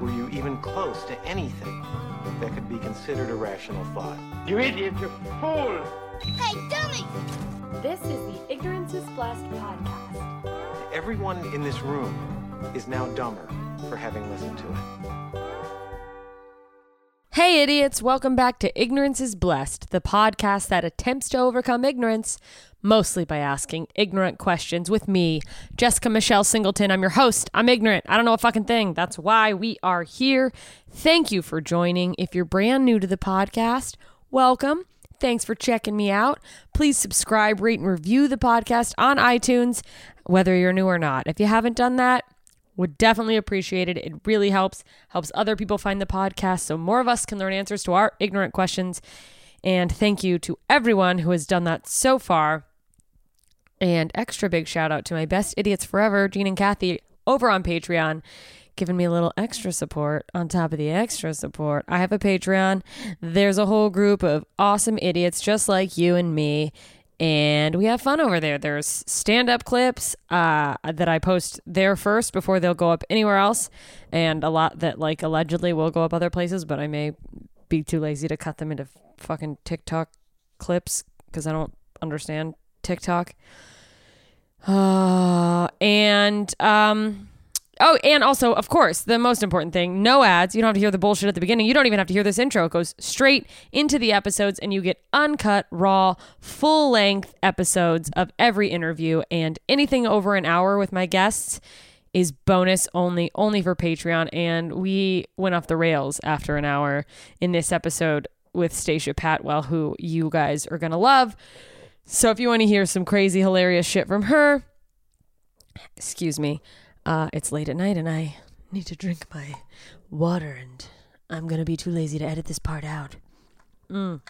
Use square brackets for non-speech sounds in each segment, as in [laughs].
were you even close to anything that could be considered a rational thought. You idiot, you fool! Hey, dummy! This is the Ignorance is Blessed podcast. Everyone in this room is now dumber for having listened to it. Hey, idiots, welcome back to Ignorance is Blessed, the podcast that attempts to overcome ignorance, mostly by asking ignorant questions with me, Jessica Michelle Singleton. I'm your host. I'm ignorant. I don't know a fucking thing. That's why we are here. Thank you for joining. If you're brand new to the podcast, welcome. Thanks for checking me out. Please subscribe, rate, and review the podcast on iTunes, whether you're new or not. If you haven't done that, Would definitely appreciate it. It really helps, helps other people find the podcast so more of us can learn answers to our ignorant questions. And thank you to everyone who has done that so far. And extra big shout out to my best idiots forever, Gene and Kathy, over on Patreon, giving me a little extra support on top of the extra support. I have a Patreon. There's a whole group of awesome idiots just like you and me. And we have fun over there. There's stand up clips uh, that I post there first before they'll go up anywhere else. And a lot that, like, allegedly will go up other places, but I may be too lazy to cut them into fucking TikTok clips because I don't understand TikTok. Uh, [sighs] and um, oh, and also, of course, the most important thing: no ads. You don't have to hear the bullshit at the beginning. You don't even have to hear this intro. It goes straight into the episodes, and you get uncut, raw, full length episodes of every interview, and anything over an hour with my guests is bonus only only for Patreon and we went off the rails after an hour in this episode with Stacia Patwell who you guys are going to love. So if you want to hear some crazy hilarious shit from her, excuse me, uh, it's late at night and I need to drink my water and I'm going to be too lazy to edit this part out. Mm.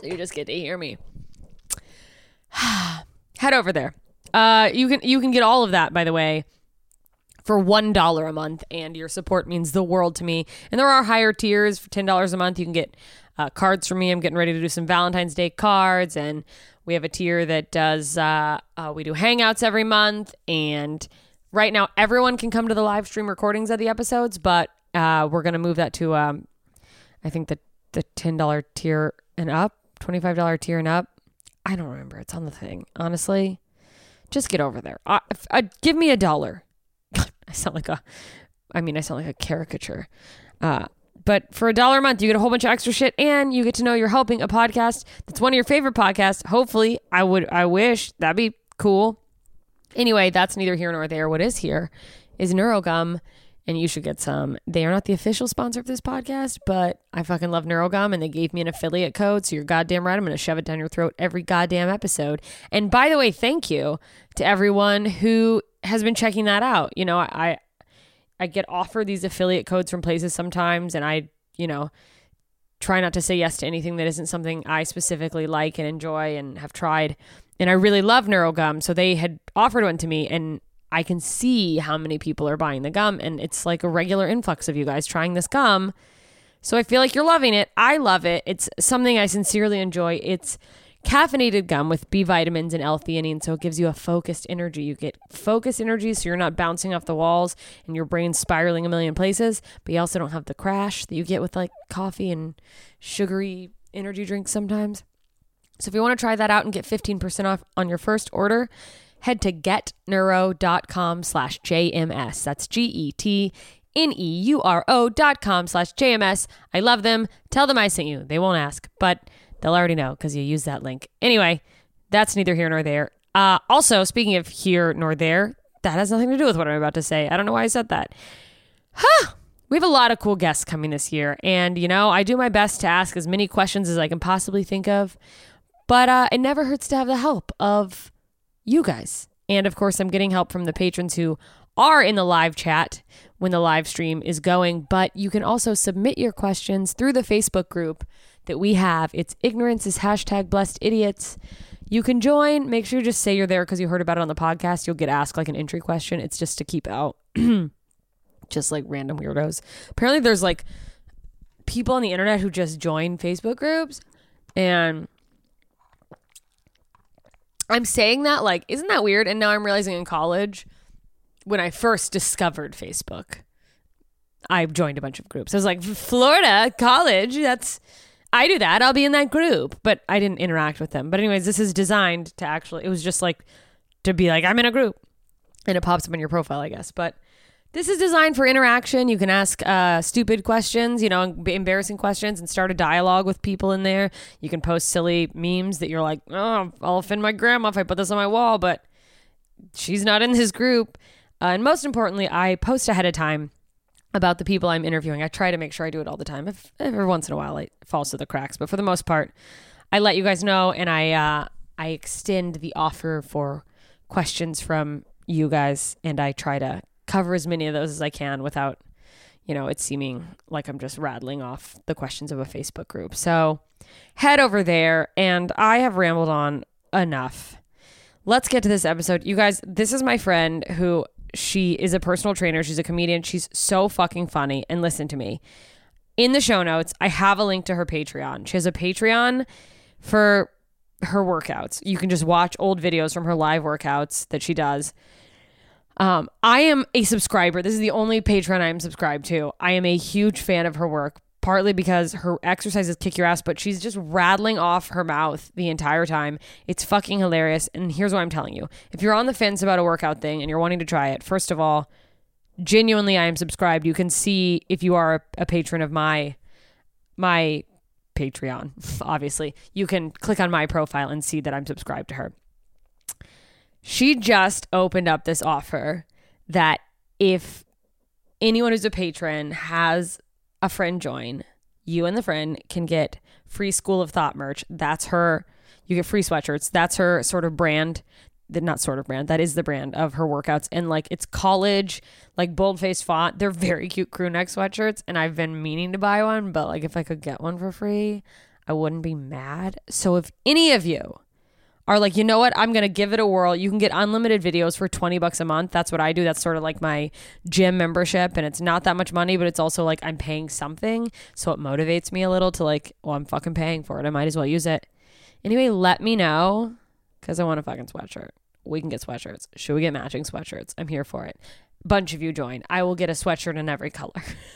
So you just get to hear me. [sighs] Head over there. Uh, you can you can get all of that by the way for one dollar a month, and your support means the world to me. And there are higher tiers for ten dollars a month. You can get uh, cards for me. I'm getting ready to do some Valentine's Day cards, and we have a tier that does uh, uh, we do hangouts every month. And right now, everyone can come to the live stream recordings of the episodes, but uh, we're gonna move that to um, I think the the ten dollar tier and up, twenty five dollar tier and up. I don't remember. It's on the thing. Honestly, just get over there. Uh, f- uh, give me a dollar. [laughs] I sound like a, I mean, I sound like a caricature. Uh, but for a dollar a month, you get a whole bunch of extra shit, and you get to know you're helping a podcast that's one of your favorite podcasts. Hopefully, I would, I wish that'd be cool. Anyway, that's neither here nor there. What is here is Neurogum, and you should get some. They are not the official sponsor of this podcast, but I fucking love Neurogum, and they gave me an affiliate code, so you're goddamn right. I'm going to shove it down your throat every goddamn episode. And by the way, thank you to everyone who has been checking that out. You know, I I get offered these affiliate codes from places sometimes, and I, you know, try not to say yes to anything that isn't something I specifically like and enjoy and have tried. And I really love Neurogum, so they had offered one to me, and I can see how many people are buying the gum, and it's like a regular influx of you guys trying this gum. So I feel like you're loving it. I love it. It's something I sincerely enjoy. It's caffeinated gum with B vitamins and L-theanine, so it gives you a focused energy. You get focused energy, so you're not bouncing off the walls and your brain spiraling a million places, but you also don't have the crash that you get with like coffee and sugary energy drinks sometimes. So if you want to try that out and get 15% off on your first order, head to getneuro.com slash JMS. That's G-E-T N-E-U-R-O dot com slash JMS. I love them. Tell them I sent you. They won't ask, but they'll already know because you use that link. Anyway, that's neither here nor there. Uh, also, speaking of here nor there, that has nothing to do with what I'm about to say. I don't know why I said that. Huh. We have a lot of cool guests coming this year. And, you know, I do my best to ask as many questions as I can possibly think of. But uh, it never hurts to have the help of you guys. And of course, I'm getting help from the patrons who are in the live chat when the live stream is going. But you can also submit your questions through the Facebook group that we have. It's ignorance is hashtag blessed idiots. You can join. Make sure you just say you're there because you heard about it on the podcast. You'll get asked like an entry question. It's just to keep out [clears throat] just like random weirdos. Apparently, there's like people on the internet who just join Facebook groups. And I'm saying that like, isn't that weird? And now I'm realizing in college, when I first discovered Facebook, I joined a bunch of groups. I was like, Florida college, that's I do that. I'll be in that group, but I didn't interact with them. But anyways, this is designed to actually. It was just like to be like I'm in a group, and it pops up on your profile, I guess. But this is designed for interaction. You can ask uh, stupid questions, you know, embarrassing questions, and start a dialogue with people in there. You can post silly memes that you're like, oh, I'll offend my grandma if I put this on my wall, but she's not in this group. Uh, and most importantly, I post ahead of time about the people I'm interviewing. I try to make sure I do it all the time. If every once in a while it falls to the cracks, but for the most part, I let you guys know and I uh, I extend the offer for questions from you guys and I try to cover as many of those as I can without, you know, it seeming like I'm just rattling off the questions of a Facebook group. So head over there, and I have rambled on enough. Let's get to this episode. You guys, this is my friend who she is a personal trainer. She's a comedian. She's so fucking funny. And listen to me. In the show notes, I have a link to her Patreon. She has a Patreon for her workouts. You can just watch old videos from her live workouts that she does. Um, I am a subscriber. This is the only Patreon I am subscribed to. I am a huge fan of her work, partly because her exercises kick your ass, but she's just rattling off her mouth the entire time. It's fucking hilarious. And here's what I'm telling you if you're on the fence about a workout thing and you're wanting to try it, first of all, genuinely I am subscribed. You can see if you are a, patron of my my Patreon, [laughs] obviously. You can click on my profile and see that I'm subscribed to her. She just opened up this offer that if anyone who's a patron has a friend join, you and the friend can get free School of Thought merch. That's her. You get free sweatshirts. That's her sort of brand. Not sort of brand. That is the brand of her workouts. And like it's college, like boldface font. They're very cute crew neck sweatshirts. And I've been meaning to buy one, but like if I could get one for free, I wouldn't be mad. So if any of you are like, you know what, I'm gonna give it a whirl. You can get unlimited videos for 20 bucks a month. That's what I do. That's sort of like my gym membership, and it's not that much money, but it's also like I'm paying something, so it motivates me a little to like, well, I'm fucking paying for it. I might as well use it. Anyway, let me know because I want a fucking sweatshirt. We can get sweatshirts. Should we get matching sweatshirts? I'm here for it. Bunch of you join. I will get a sweatshirt in every color.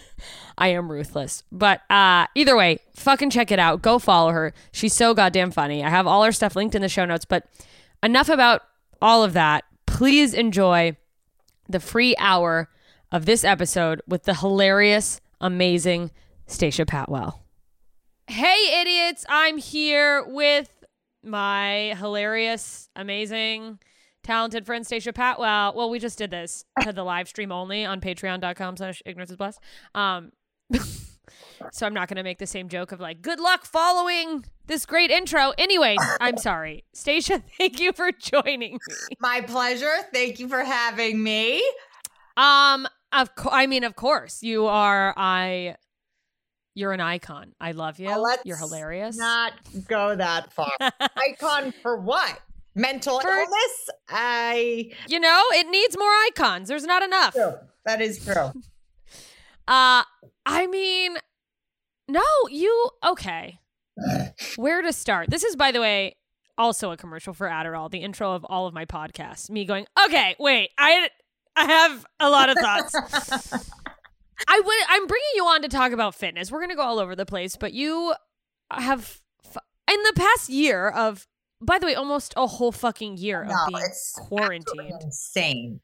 [laughs] I am ruthless. But uh, either way, fucking check it out. Go follow her. She's so goddamn funny. I have all her stuff linked in the show notes. But enough about all of that. Please enjoy the free hour of this episode with the hilarious, amazing Stacia Patwell. Hey, idiots. I'm here with my hilarious, amazing, talented friend Stacia Patwell. Well, we just did this to the live stream only on patreon.com slash ignorance is blessed. Um, [laughs] so I'm not going to make the same joke of like, good luck following this great intro. Anyway, I'm sorry. [laughs] Stacia, thank you for joining me. My pleasure. Thank you for having me. Um, of co- I mean, of course, you are. I, you're an icon. I love you. Well, let's you're hilarious. Not go that far. [laughs] Icon for what? Mental For- illness? I. you know, it needs more icons. There's not enough. True. That is true. [laughs] Uh, I mean, no, you okay? [sighs] Where to start? This is, by the way, also a commercial for Adderall. The intro of all of my podcasts. Me going, okay, wait, I, I have a lot of thoughts. [laughs] I would. I'm bringing you on to talk about fitness. We're gonna go all over the place, but you have f- in the past year of, by the way, almost a whole fucking year No, of being it's quarantined. Insane.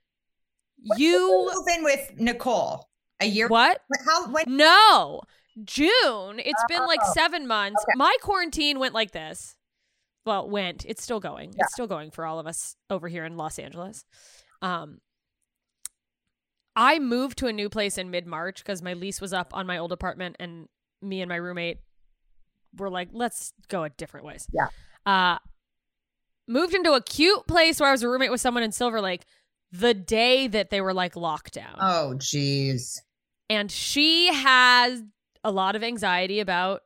You Move in with Nicole a year. what? How? When? No, June. It's been like seven months. okay. My quarantine went like this. Well, went. It's still going. Yeah. It's still going for all of us over here in Los Angeles. Um, I moved to a new place in mid March because my lease was up on my old apartment, and me and my roommate were like, "Let's go a different ways." Yeah. Uh, moved into a cute place where I was a roommate with someone in Silver Lake the day that they were like lockdown Oh, jeez. and she has a lot of anxiety about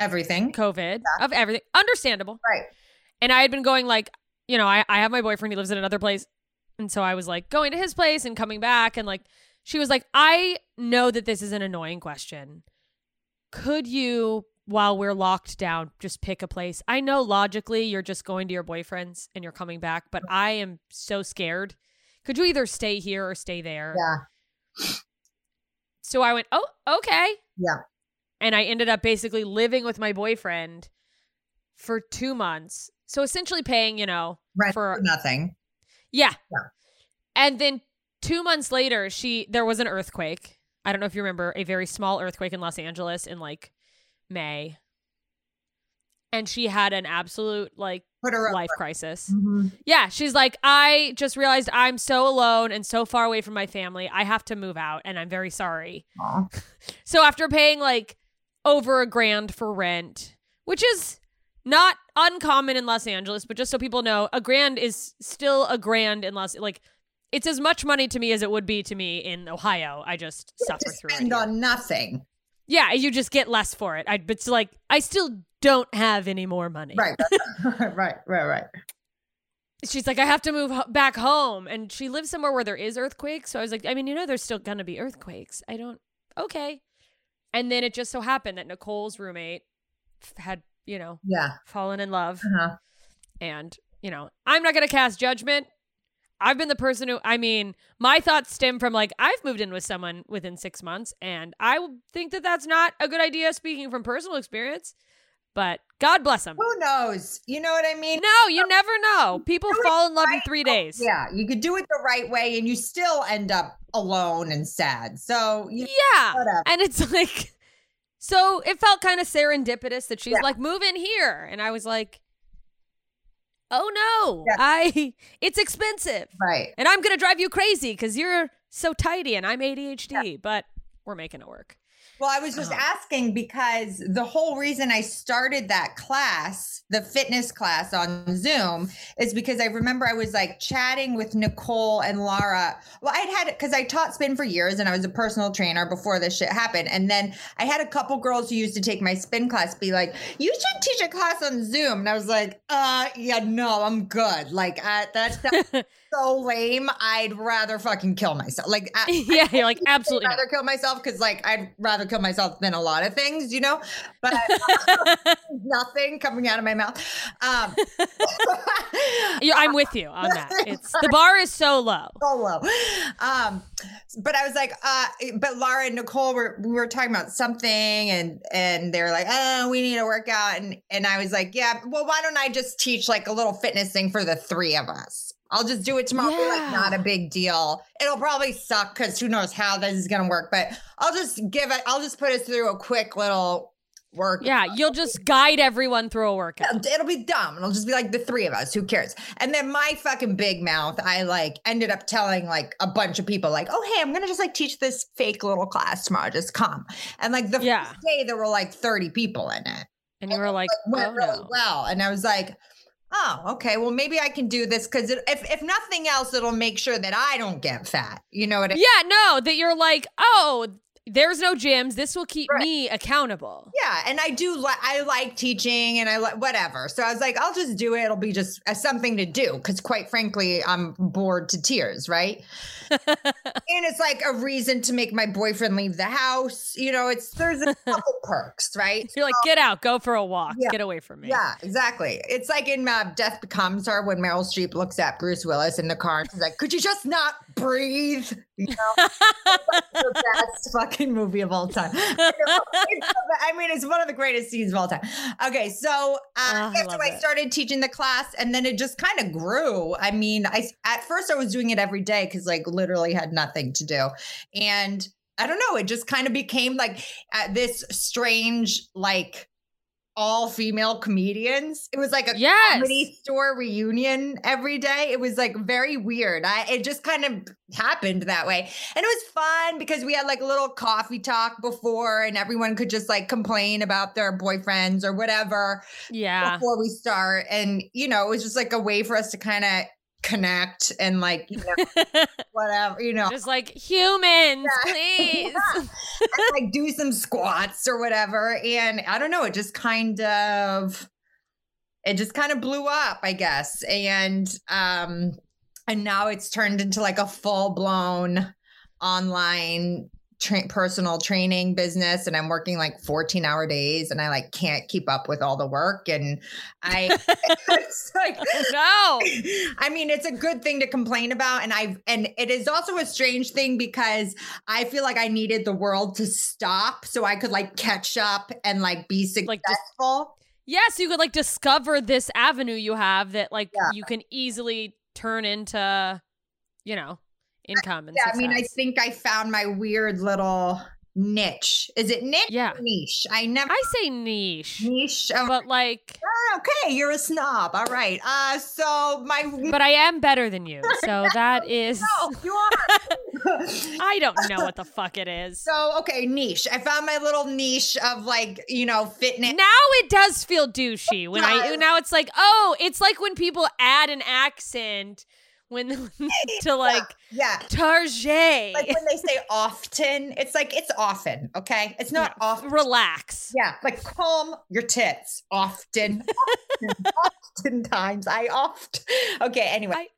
Everything. COVID of everything. Understandable. Right. And I had been going like, you know, I, I have my boyfriend, he lives in another place. And so I was like going to his place and coming back and like she was like, I know that this is an annoying question. Could you, while we're locked down, just pick a place? I know logically you're just going to your boyfriend's and you're coming back, but I am so scared. Could you either stay here or stay there? Yeah. So I went, Oh, okay. Yeah. and I ended up basically living with my boyfriend for two months. So essentially paying, you know, Rent For- for nothing. yeah. Yeah. And then two months later, she there was an earthquake. I don't know if you remember a very small earthquake in Los Angeles in like May. And she had an absolute like Put her up. life crisis. Mhm. Yeah, she's like, I just realized I'm so alone and so far away from my family. I have to move out, and I'm very sorry. Aw. [laughs] So after paying like over a grand for rent, which is not uncommon in Los Angeles, but just so people know, a grand is still a grand in Los like it's as much money to me as it would be to me in Ohio. I just suffer to through it. spend here. on nothing. Yeah, you just get less for it. I, but it's like I still don't have any more money. Right, right, [laughs] [laughs] right, right, right. She's like, I have to move ho- back home, and she lives somewhere where there is earthquakes. So I was like, I mean, you know, there's still gonna be earthquakes. I don't. Okay. And then it just so happened that Nicole's roommate had, you know, Yeah. fallen in love, Uh-huh. and you know, I'm not gonna cast judgment. I've been the person who, I mean, my thoughts stem from like I've moved in with someone within six months, and I think that that's not a good idea. Speaking from personal experience, but God bless them. Who knows? You know what I mean? No, you never know. People fall in love in three days. Yeah, you could do it the right way and you still end up alone and sad. So, you Yeah. Whatever. And it's [laughs] like, so it felt kind of serendipitous that she's Yeah. like, move in here. And I was like, oh no, Yeah. I, [laughs] it's expensive. right. And I'm going to drive you crazy because you're so tidy and I'm ADHD, but we're making it work. Well, I was just Oh. asking because the whole reason I started that class, the fitness class on Zoom, is because I remember I was like chatting with Nicole and Laura. Well, I'd had because I taught spin for years and I was a personal trainer before this shit happened. And then I had a couple girls who used to take my spin class be like, "You should teach a class on Zoom." And I was like, "Uh, yeah, no, I'm good. Like, I, that sounds [laughs] so lame. I'd rather fucking kill myself. Like, I, [laughs] yeah, you're like, I'd absolutely not. rather kill myself because like I'd rather kill myself than a lot of things, you know. But [laughs] [laughs] nothing coming out of my mouth. Um, Yeah, I'm with you on that. It's the bar is so low. so low. Um, but I was like, uh, but Laura and Nicole were we were talking about something, and and they're like, oh, we need a workout, and and I was like, yeah, well, why don't I just teach like a little fitness thing for the three of us? I'll just do it tomorrow. Be Like, not a big deal. It'll probably suck because who knows how this is gonna work. But I'll just give it. I'll just put us through a quick little work. Yeah, you'll just guide everyone through a workout. It'll be dumb. It'll just be like the three of us. Who cares? And then my fucking big mouth, I like ended up telling like a bunch of people, like, oh, hey, I'm gonna just like teach this fake little class tomorrow. Just come. And like the Yeah. first day, there were like 30 people in it. And you were like, Went oh really no. well. And I was like, oh, okay, well, maybe I can do this because if, if nothing else, it'll make sure that I don't get fat. You know what I mean? Yeah, no, that you're like, oh, there's no gyms. This will keep Right. me accountable. Yeah, and I do like I like teaching and I like whatever. So I was like, I'll just do it. It'll be just uh, something to do because, quite frankly, I'm bored to tears, right? [laughs] and it's like a reason to make my boyfriend leave the house. You know, it's there's a [laughs] couple perks, right? You're like, get out, go for a walk, Yeah. get away from me. Yeah, exactly. It's like in uh, Death Becomes Her when Meryl Streep looks at Bruce Willis in the car and she's like, "Could you just not breathe?" You know, [laughs] the best fucking movie of all time. [laughs] I. I mean, it's one of the greatest scenes of all time. Okay, so uh, Oh, I after I it. started teaching the class, and then it just kind of grew. I mean, I at first I was doing it every day because like literally had nothing to do, and I don't know, it just kind of became like uh, this strange like all female comedians. It was like a Yes. comedy store reunion every day. It was like very weird. I it just kind of happened that way. And it was fun because we had like a little coffee talk before and everyone could just like complain about their boyfriends or whatever Yeah. before we start. And you know, it was just like a way for us to kind of connect and like, you know, [laughs] whatever, you know. Just like humans, Yeah. [laughs] please. and like do some squats or whatever. And I don't know, it just kind of it just kind of blew up, I guess. And um and now it's turned into like a full-blown online tra- personal training business and I'm working like 14 hour days and I like can't keep up with all the work and I [laughs] it's like oh, no. I mean, it's a good thing to complain about, and I and it is also a strange thing because I feel like I needed the world to stop so I could like catch up and like be Like, successful. Yes, you could like discover this avenue you have that like Yeah. you can easily turn into, you know, income and yeah, I mean, I think I found my weird little niche. Is it niche? Yeah. niche. I never I say niche, niche. Oh, but like, okay, you're a snob. All right. Uh, so my but I am better than you. So [laughs] that is, no, you are. [laughs] I don't know what the fuck it is. so okay, niche. I found my little niche of like you know fitness. Now it does feel douchey when I now it's like oh it's like when people add an accent when [laughs] [laughs] to like Yeah. Tarjay. Like when they say often, it's like it's often, okay? It's not often. Relax. Yeah, like calm your tits. Often, [laughs] often, oftentimes. I oft. Okay, anyway. I-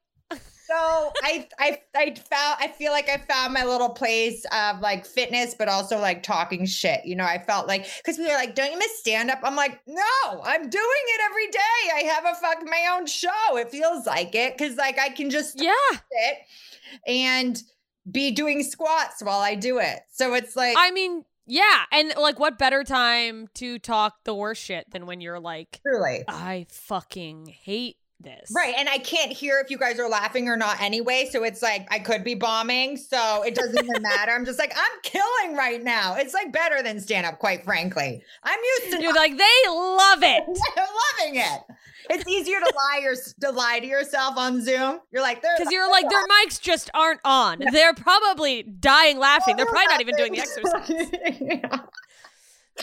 so I I I found I feel like I found my little place of like fitness, but also like talking shit. You know, I felt like because we were like, "Don't you miss stand up?" I'm like, "No, I'm doing it every day. I have a fuck my own show. It feels like it because like I can just Yeah. sit and be doing squats while I do it. So it's like I mean, yeah. And like, what better time to talk the worst shit than when you're like, truly. I fucking hate this. Right. And I can't hear if you guys are laughing or not anyway. So it's like I could be bombing. So it doesn't even matter. I'm just like, I'm killing right now. It's like better than stand up, quite frankly. I'm used to You're like, they love it. [laughs] They're loving it. It's easier to lie or to lie to yourself on Zoom. You're like, Because you're like, their mics just aren't on. They're probably dying laughing. They're they're probably not even doing the exercise. [laughs] yeah.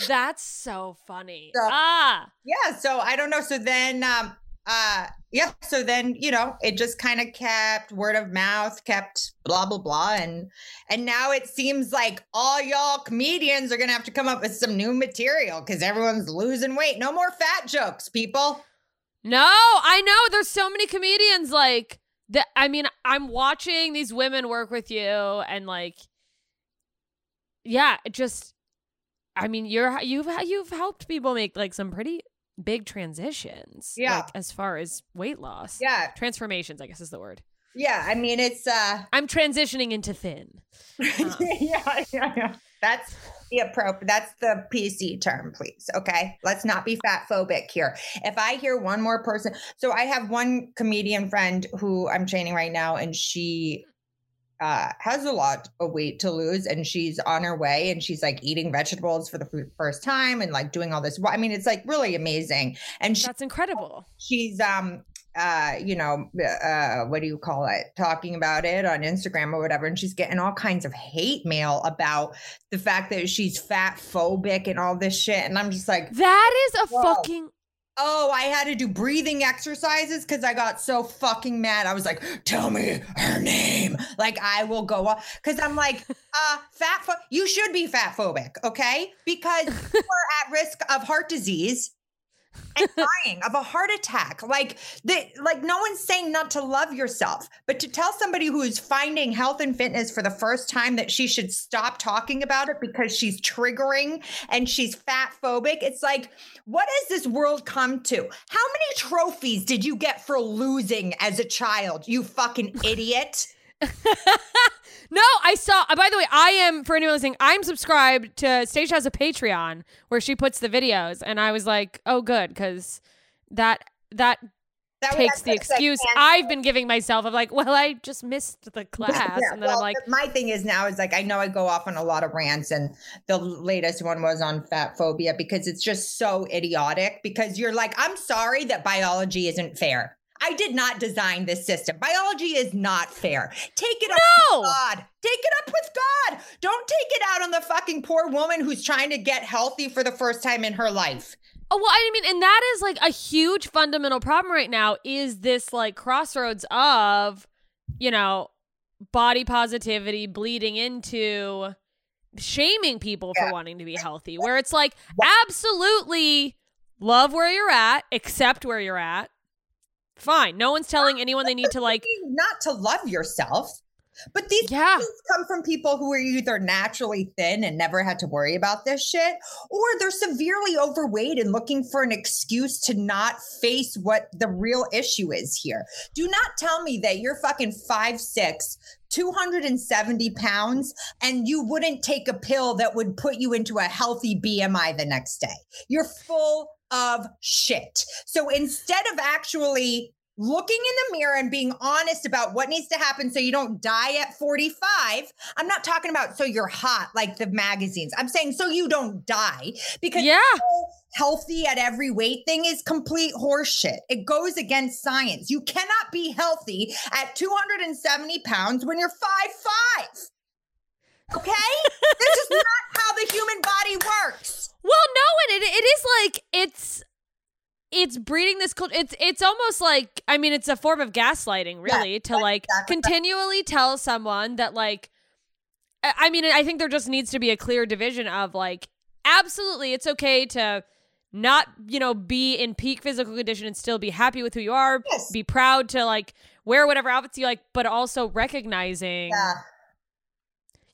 That's so funny. So- ah. yeah so i don't know so then um uh yeah so then you know it just kind of kept word of mouth kept blah blah blah and and now it seems like all y'all comedians are gonna have to come up with some new material because everyone's losing weight no more fat jokes people No, I know. There's so many comedians like that. I mean, I'm watching these women work with you, and like, yeah, it just. I mean, you're you've you've helped people make like some pretty big transitions. Yeah. like, as far as weight loss. yeah transformations. I guess is the word. yeah i mean it's uh I'm transitioning into thin. [laughs] Um, yeah, yeah, yeah. That's the appropriate. That's the PC term, please. Okay, let's not be fat phobic here. If I hear one more person, so I have one comedian friend who I'm training right now, and she uh, has a lot of weight to lose, and she's on her way, and she's like eating vegetables for the first time, and like doing all this. I mean, it's like really amazing, and she, That's incredible. she's um uh you know uh what do you call it talking about it on instagram or whatever and she's getting all kinds of hate mail about the fact that she's fat phobic and all this shit and i'm just like That is a Whoa. fucking. Oh i had to do breathing exercises because i got so fucking mad. I was like tell me her name. Like i will go off because i'm like [laughs] uh fat pho- you should be fat phobic okay? Because [laughs] you are at risk of heart disease and dying of a heart attack. Like the like no one's saying not to love yourself, but to tell somebody who is finding health and fitness for the first time that she should stop talking about it because she's triggering and she's fat phobic. It's like, what has this world come to? How many trophies did you get for losing as a child? You fucking idiot. [laughs] No, I saw. uh, By the way, I am for anyone listening. I'm subscribed to. Stacia has a Patreon where she puts the videos, and I was like, oh, good, because that that That takes the excuse I've been giving myself of like, well, I just missed the [laughs] class, Yeah, and then I'm like, my thing is now is like I know I go off on a lot of rants, and the latest one was on fat phobia because it's just so idiotic. Because you're like, I'm sorry that biology isn't fair. I did not design this system. Biology is not fair. Take it up No! with God. Take it up with God. Don't take it out on the fucking poor woman who's trying to get healthy for the first time in her life. Oh, well, I mean, and that is like a huge fundamental problem right now is this like crossroads of, you know, body positivity bleeding into shaming people Yeah. for wanting to be healthy, where it's like, absolutely love where you're at, accept where you're at. Fine. No one's telling anyone they need to like, [laughs] not to love yourself. But these Yeah. come from people who are either naturally thin and never had to worry about this shit, or they're severely overweight and looking for an excuse to not face what the real issue is here. Do not tell me that you're fucking five six, 270 pounds, and you wouldn't take a pill that would put you into a healthy BMI the next day. You're full of shit. So instead of actually looking in the mirror and being honest about what needs to happen so you don't die at 45. I'm not talking about so you're hot like the magazines. I'm saying so you don't die because yeah. healthy at every weight thing is complete horseshit. It goes against science. You cannot be healthy at 270 pounds when you're five five. Okay? this is [laughs] not how the human body works. Well, no, and it, it is like it's it's breeding this culture. It's it's almost like I mean, it's a form of gaslighting, really, to like exactly continually tell someone that like. I I mean, I think there just needs to be a clear division of like, absolutely, it's okay to not you know be in peak physical condition and still be happy with who you are, Yes. be proud to like wear whatever outfits you like, but also recognizing Yeah.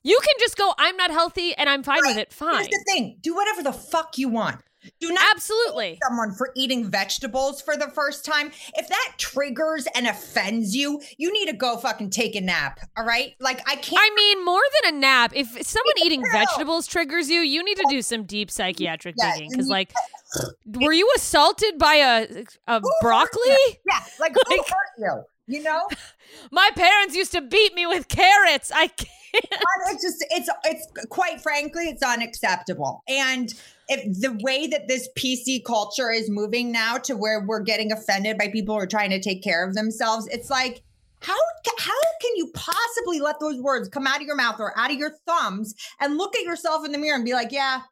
You can just go, I'm not healthy and I'm fine with it. Fine, Here's the thing: do whatever the fuck you want. Do not absolutely. someone for eating vegetables for the first time. If that triggers and offends you, you need to go fucking take a nap. All right? Like I can't. I mean, more than a nap. If someone eating No. vegetables triggers you, you need to do some deep psychiatric Yeah, digging. Because, like, [laughs] were you assaulted by a a Who broccoli? yeah, like, who [laughs] hurt you? You know, [laughs] My parents used to beat me with carrots. I can't. It's just it's it's quite frankly it's unacceptable. And if the way that this PC culture is moving now to where we're getting offended by people who are trying to take care of themselves, it's like how how can you possibly let those words come out of your mouth or out of your thumbs and look at yourself in the mirror and be like, yeah.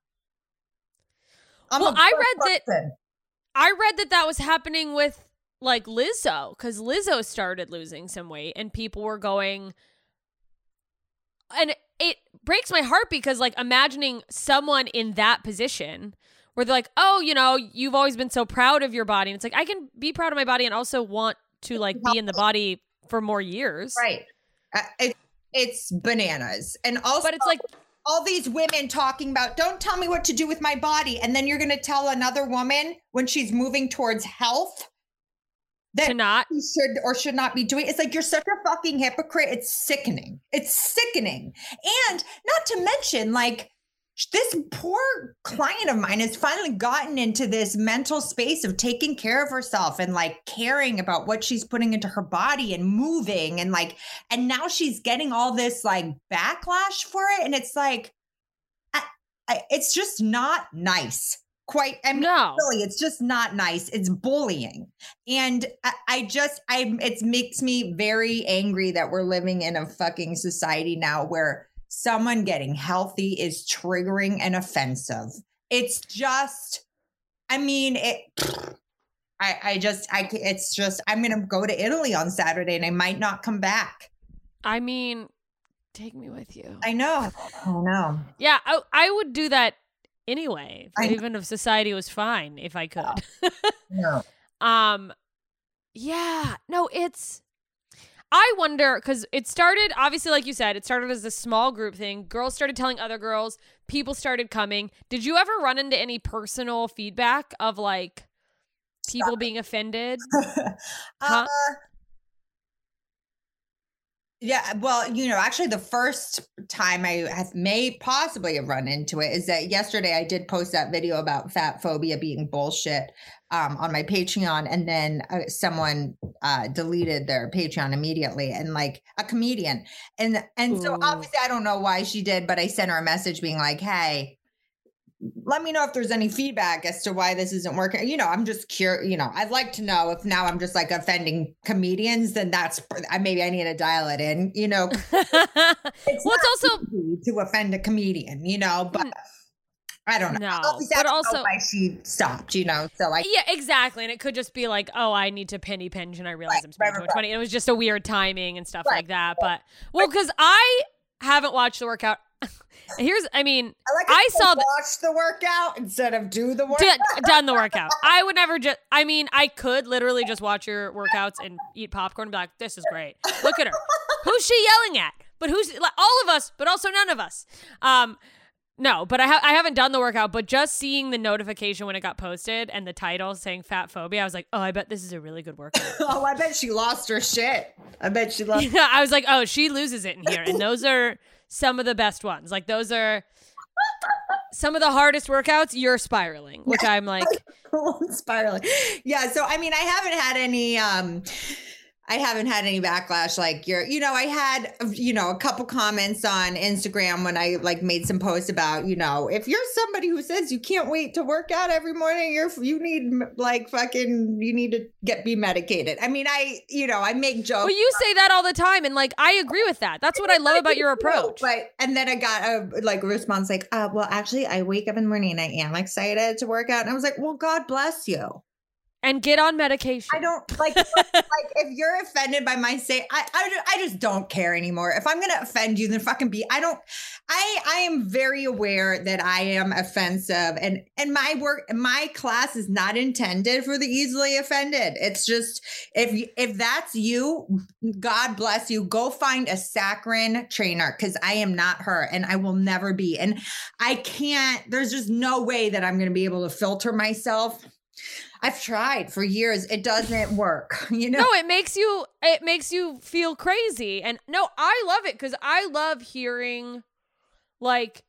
I'm Well, I read that- I read that that was happening with like Lizzo because Lizzo started losing some weight and people were going, and it breaks my heart because like imagining someone in that position where they're like, oh, you know, you've always been so proud of your body, and it's like I can be proud of my body and also want to like be in the body for more years, right. Uh, it, it's bananas. And also But it's like all these women talking about don't tell me what to do with my body and then you're going to tell another woman when she's moving towards health that to not. should or should not be doing. It's like you're such a fucking hypocrite. It's sickening. It's sickening. And not to mention like this poor client of mine has finally gotten into this mental space of taking care of herself and like caring about what she's putting into her body and moving and like and now she's getting all this like backlash for it. And it's like I, I, it's just not nice quite I mean, No. really it's just not nice. It's bullying. And I, I just i it makes me very angry that we're living in a fucking society now where someone getting healthy is triggering and offensive. It's just i mean it [sighs] i i just i it's just i'm gonna go to italy on saturday and i might not come back. I mean, take me with you. i know. I know. Yeah, I, I would do that anyway, even if society was fine, if I could. no. [laughs] um, yeah, no, it's. I wonder because it started obviously, like you said, it started as a small group thing. Girls started telling other girls. People started coming. Did you ever run into any personal feedback of like people being offended? [laughs] uh, Huh? Yeah, well, you know, actually, the first time I have may possibly have run into it is that yesterday I did post that video about fat phobia being bullshit um, on my Patreon, and then uh, someone uh, deleted their Patreon immediately, and like a comedian, and and so obviously I don't know why she did, but I sent her a message being like, "Hey, let me know if there's any feedback as to why this isn't working. You know, I'm just curious. You know, I'd like to know if now I'm just like offending comedians, then that's maybe I need to dial it in. You know, [laughs] well, it's it's also easy to offend a comedian. You know, but mm. I don't know. No, but I don't know also- why she stopped. You know, so like Yeah, exactly. And it could just be like, oh, I need to penny pinch, and I realize Right, I'm spending right, too much money. And it was just a weird timing and stuff Right, like that. But well, because I haven't watched the workout. [laughs] Here's, I mean, I like. I saw watch the workout instead of do the work. done, [laughs] done the workout. I would never just. I mean, I could literally just watch your workouts and eat popcorn and be like, "This is great. Look at her. [laughs] Who's she yelling at? But who's like, all of us? But also none of us." Um, no, but I ha- I haven't done the workout. But just seeing the notification when it got posted and the title saying "fat phobia," I was like, "Oh, I bet this is a really good workout." oh, I bet she lost her shit. I bet she lost. Yeah, I was like, oh, she loses it in here. And those are some of the best ones. Like those are some of the hardest workouts. You're spiraling, which I'm [laughs] like, spiraling. Yeah. So I mean, I haven't had any um I haven't had any backlash like you're, you know, I had, you know, a couple comments on Instagram when I like made some posts about, you know, if you're somebody who says you can't wait to work out every morning, you're, you need like fucking, you need to get, be medicated. I mean, I, you know, I make jokes. well, you say that all the time. And like, I agree with that. That's what I love about your [laughs] approach. But and then I got a like response like, uh, well, actually, I wake up in the morning and I am excited to work out, and I was like, well, God bless you. And get on medication. I don't [laughs] like like if you're offended by my say I, I I just don't care anymore. If I'm gonna offend you, then fucking be. I don't. I I am very aware that I am offensive, and and my work my class is not intended for the easily offended. It's just if if that's you, God bless you. Go find a saccharine trainer because I am not her, and I will never be. And I can't. There's just no way that I'm gonna be able to filter myself. I've tried for years. It doesn't work. [laughs] You know. no, it makes you it makes you feel crazy. And no, I love it cuz I love hearing like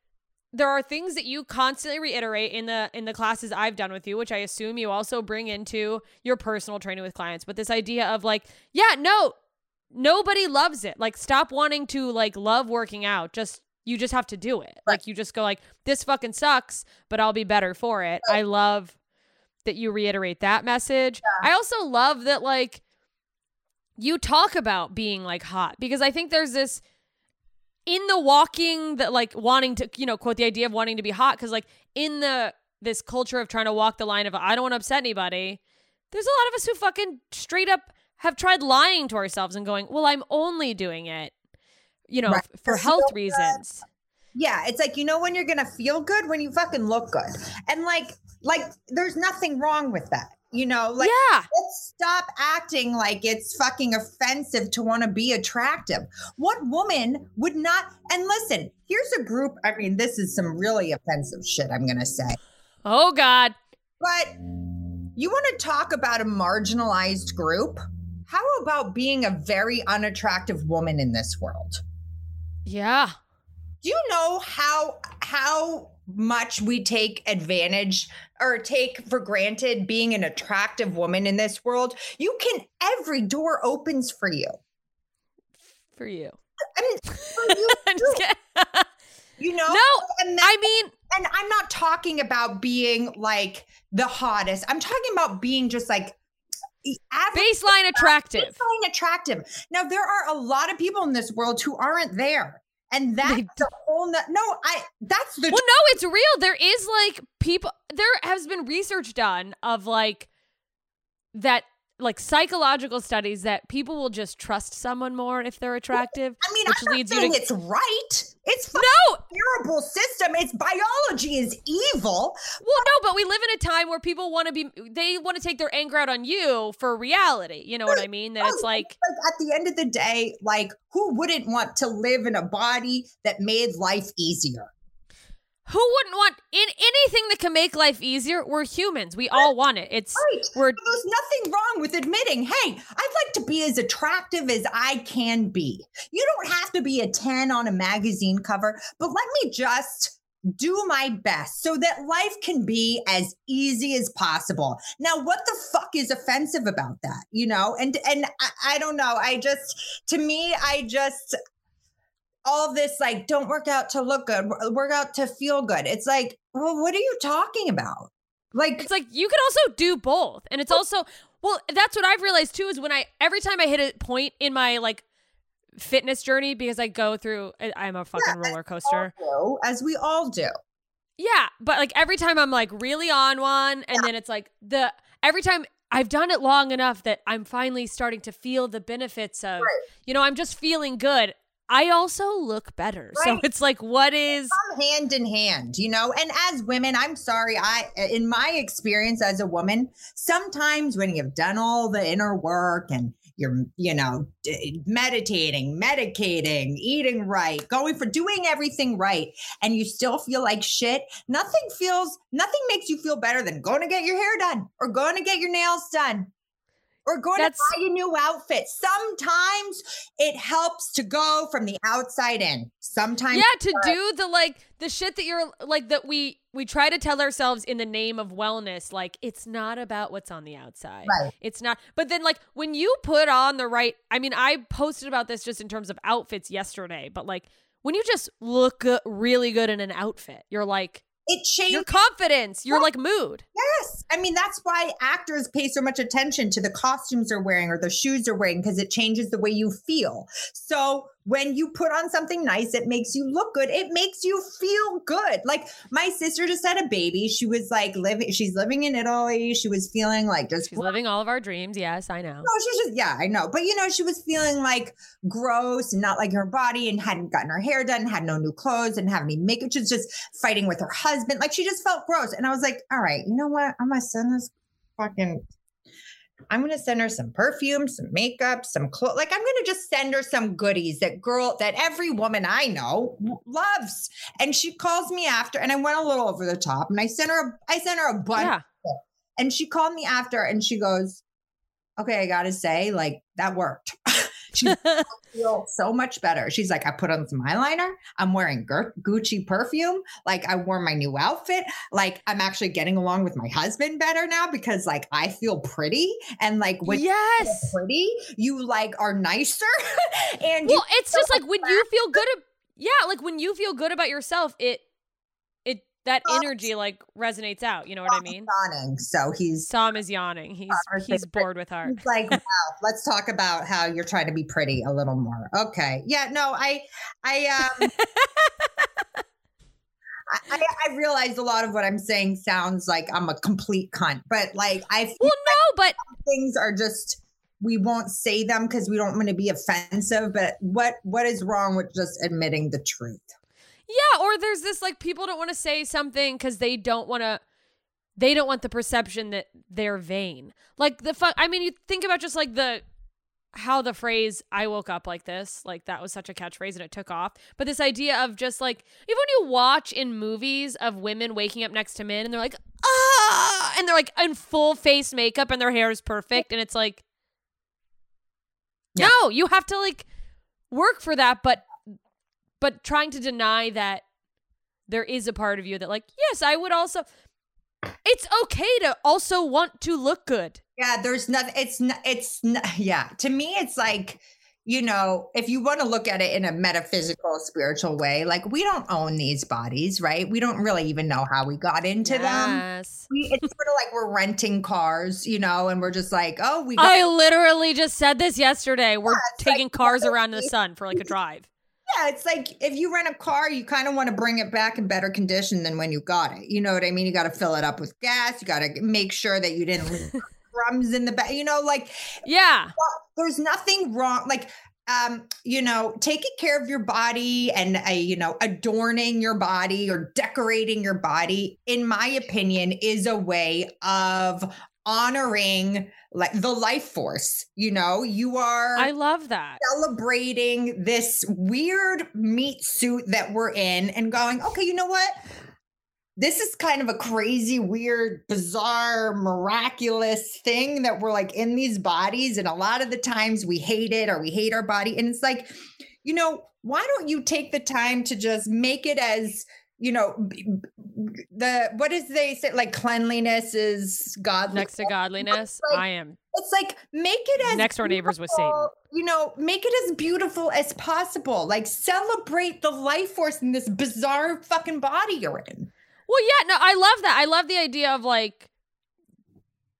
there are things that you constantly reiterate in the in the classes I've done with you, which I assume you also bring into your personal training with clients. But this idea of like, yeah, no, nobody loves it. Like stop wanting to like love working out. Just you just have to do it. Like you just go like this fucking sucks, but I'll be better for it. I love that you reiterate that message. I also love that like you talk about being like hot because I think there's this in the walking that like wanting to you know quote the idea of wanting to be hot because like in the this culture of trying to walk the line of I don't want to upset anybody. There's a lot of us who fucking straight up have tried lying to ourselves and going, well, I'm only doing it, you know, Right. for health reasons. Yeah, it's like you know when you're gonna feel good when you fucking look good, and like like there's nothing wrong with that. You know, like yeah. let's stop acting like it's fucking offensive to want to be attractive. What woman would not? And listen, here's a group. I mean, this is some really offensive shit. I'm gonna say, Oh God. but you want to talk about a marginalized group? How about being a very unattractive woman in this world? Yeah. Do you know how how much we take advantage or take for granted being an attractive woman in this world? You can every door opens for you. For you. i mean for [laughs] you, I'm just kidding. [laughs] you know? No, and, that- I mean, and i'm not talking about being like the hottest. I'm talking about being just like average baseline attractive. baseline attractive. Now there are a lot of people in this world who aren't there and [laughs] that's They- the whole no, no i that's the Well, no, it's real. There is like people. There has been research done of like that, like psychological studies that people will just trust someone more if they're attractive. I mean, which I'm not leads you to it's right. It's no. terrible system. It's biology is evil. Well, no, but we live in a time where people want to be. They want to take their anger out on you for reality. You know what I mean? That it's like. Like at the end of the day, like who wouldn't want to live in a body that made life easier? Who wouldn't want in anything that can make life easier? We're humans. We all want it. It's Right. we're There's nothing wrong with admitting, hey, I'd like to be as attractive as I can be. You don't have to be a 10 on a magazine cover, but let me just do my best so that life can be as easy as possible. Now, what the fuck is offensive about that? You know, and and I, I don't know. I just to me, I just all this like don't work out to look good, work out to feel good. It's like, well, what are you talking about? Like it's like you can also do both and it's also well that's what i've realized too is when i every time i hit a point in my like fitness journey because i go through i'm a fucking roller coaster do, as we all do. yeah but like every time i'm like really on one and then it's like the every time i've done it long enough that i'm finally starting to feel the benefits of you know i'm just feeling good i also look better so it's like what is come hand in hand, you know. And as women, I'm sorry, I in my experience as a woman, sometimes when you've done all the inner work and you're, you know, d- meditating, medicating, eating right, going for doing everything right, and you still feel like shit, nothing feels, nothing makes you feel better than going to get your hair done or going to get your nails done. Or going That's- to buy a new outfit. Sometimes it helps to go from the outside in. Sometimes yeah to do the like the shit that you're like that we we try to tell ourselves in the name of wellness like it's not about what's on the outside Right. it's not but then like when you put on the right i mean i posted about this just in terms of outfits yesterday but like when you just look really good in an outfit you're like it changes. your confidence your like mood Yes. I mean, that's why actors pay so much attention to the costumes they're wearing or the shoes they're wearing because it changes the way you feel. So when you put on something nice, it makes you look good. It makes you feel good. Like my sister just had a baby. She was like living, she's living in Italy. She was feeling like just She's living all of our dreams. Yes, I know. no, she's just yeah, I know. But you know, she was feeling like gross and not like her body and hadn't gotten her hair done, had no new clothes, and have any makeup. She was just fighting with her husband. Like she just felt gross. And I was like, all right, you know what? I'm gonna send this fucking I'm gonna send her some perfume, some makeup, some clothes. Like I'm gonna just send her some goodies that girl that every woman I know loves. And she calls me after, and I went a little over the top, and I sent her a, I sent her a bunch Yeah. and she called me after and she goes, Okay, I gotta say, like, that worked. She feels so much better. She's like, I put on some eyeliner. I'm wearing Gu- Gucci perfume. Like, I wore my new outfit. Like, I'm actually getting along with my husband better now because, like, I feel pretty. And, like, when you feel yes. pretty, you, like, are nicer. [laughs] and Well, it's just like when you feel good. ab- Yeah, like when you feel good about yourself, it that energy like resonates out. You know what I mean? yawning. So he's Sam is yawning. He's he's bored with art. He's like, wow, let's talk about how you're trying to be pretty a little more. Okay. Yeah, no, I I um I, I realize a lot of what I'm saying sounds like I'm a complete cunt, but like I Well, no, but things are just we won't say them because we don't want to be offensive. But what what is wrong with just admitting the truth? Yeah, or there's this like people don't want to say something because they don't want to. They don't want the perception that they're vain. Like the fuck. I mean, you think about just like the how the phrase "I woke up like this" like that was such a catchphrase and it took off. But this idea of just like even when you watch in movies of women waking up next to men and they're like ah, and they're like in full face makeup and their hair is perfect and it's like Yeah. no, you have to like work for that, but but trying to deny that there is a part of you that like yes i would also it's okay to also want to look good Yeah, there's nothing. It's not. It's not, yeah. To me, it's like you know, if you want to look at it in a metaphysical, spiritual way, like we don't own these bodies, right? We don't really even know how we got into them. We, it's sort of like we're renting cars, you know, and we're just like, oh, we got i literally just said this yesterday we're like taking cars around in the sun for like a drive Yeah, it's like if you rent a car, you kind of want to bring it back in better condition than when you got it. You know what I mean? You got to fill it up with gas. You got to make sure that you didn't leave [laughs] crumbs in the back. You know, like yeah there's nothing wrong. Like, um, you know, taking care of your body and uh, you know, adorning your body or decorating your body, in my opinion, is a way of honoring like the life force. You know, you are i love that celebrating this weird meat suit that we're in and going, okay, you know what? This is kind of a crazy, weird, bizarre, miraculous thing that we're like in these bodies. And a lot of the times we hate it or we hate our body. And it's like, you know, why don't you take the time to just make it as, you know, the what is they say like cleanliness is God next to godliness like- i am it's like make it as Next door neighbors with Satan. You know, make it as beautiful as possible. Like celebrate the life force in this bizarre fucking body you're in. Well, yeah, no, I love that. I love the idea of like,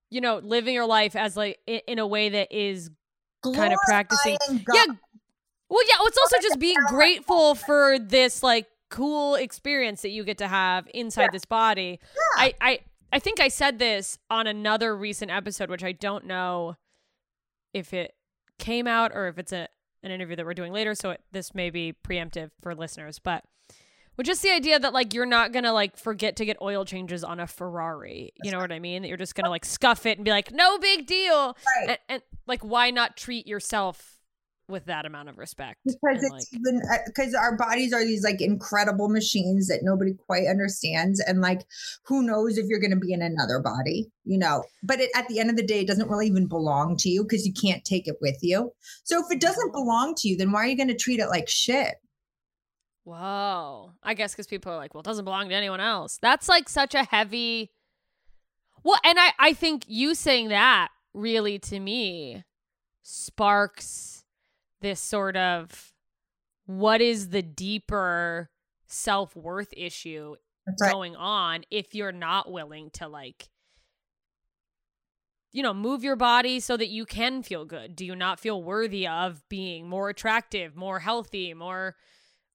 you know, living your life as like in a way that is kind of practicing. Glorifying Yeah. Well, yeah, it's also just being grateful for this like cool experience that you get to have inside this body. I, I, I think I said this on another recent episode, which I don't know if it came out or if it's a an interview that we're doing later. So it, this may be preemptive for listeners, but with just the idea that like you're not gonna like forget to get oil changes on a Ferrari. You know what I mean? That you're just gonna like scuff it and be like, no big deal. Right. And, and like, why not treat yourself with that amount of respect? because and, it's like, even uh, because our bodies are these like incredible machines that nobody quite understands and like who knows if you're going to be in another body you know but it, at the end of the day it doesn't really even belong to you because you can't take it with you so if it doesn't belong to you then why are you going to treat it like shit Whoa. I guess because people are like, well, it doesn't belong to anyone else. That's like such a heavy. Well, and I, I think you saying that really to me sparks this sort of what is the deeper self worth issue right. going on if you're not willing to like you know, move your body so that you can feel good? Do you not feel worthy of being more attractive, more healthy, more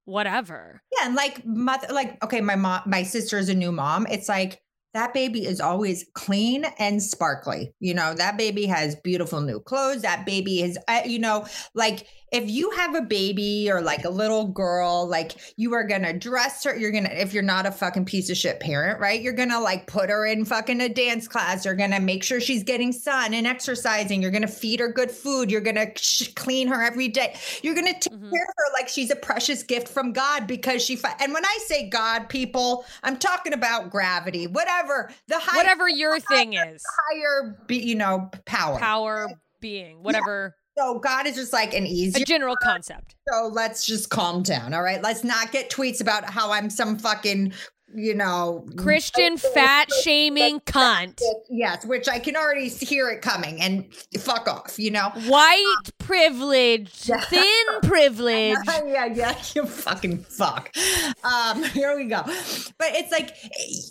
whatever? Yeah, and like mother, like okay, my mom, my sister is a new mom. It's like that baby is always clean and sparkly. You know, that baby has beautiful new clothes. That baby is, you know, like if you have a baby or like a little girl, like you are gonna dress her. You're gonna, if you're not a fucking piece of shit parent, right? You're gonna like put her in fucking a dance class. You're gonna make sure she's getting sun and exercising. You're gonna feed her good food. You're gonna sh- clean her every day. You're gonna take mm-hmm. care of her like she's a precious gift from God because she. Fi- and when I say God, people, I'm talking about gravity, whatever the high, Whatever your thing is, higher, be, you know, power. power, being, whatever, So God is just like an easy a general concept. So let's just calm down. All right. Let's not get tweets about how I'm some fucking, you know, Christian fat shaming cunt. Yes, which I can already hear it coming and fuck off, you know? White privilege, [laughs] thin privilege. [laughs] yeah, yeah, you fucking fuck. Um, [laughs] here we go. But it's like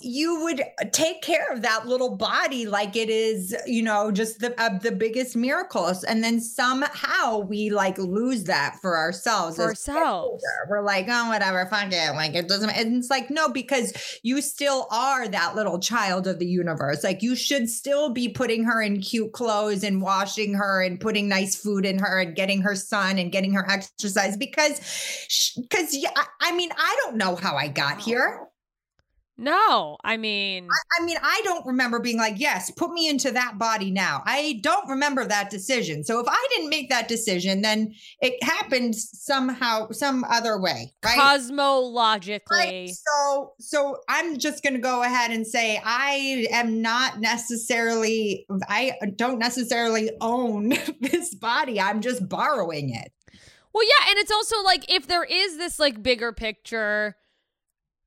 you would take care of that little body like it is, you know, just the uh, the biggest miracles, and then somehow we like lose that for ourselves. For ourselves. We're like, oh, whatever, fuck it. Like it doesn't. And it's like no, because you still are that little child of the universe. Like you should still be putting her in cute clothes and washing her and putting nice food in her and getting her sun and getting her exercise because, because yeah, I, I mean, I don't know how I got here. No, I mean, I mean, I don't remember being like, yes, put me into that body now. I don't remember that decision. So if I didn't make that decision, then it happened somehow, some other way, right? cosmologically. Right. So, so I'm just going to go ahead and say I am not necessarily, I don't necessarily own [laughs] this body. I'm just borrowing it. Well, yeah, and it's also like if there is this like bigger picture,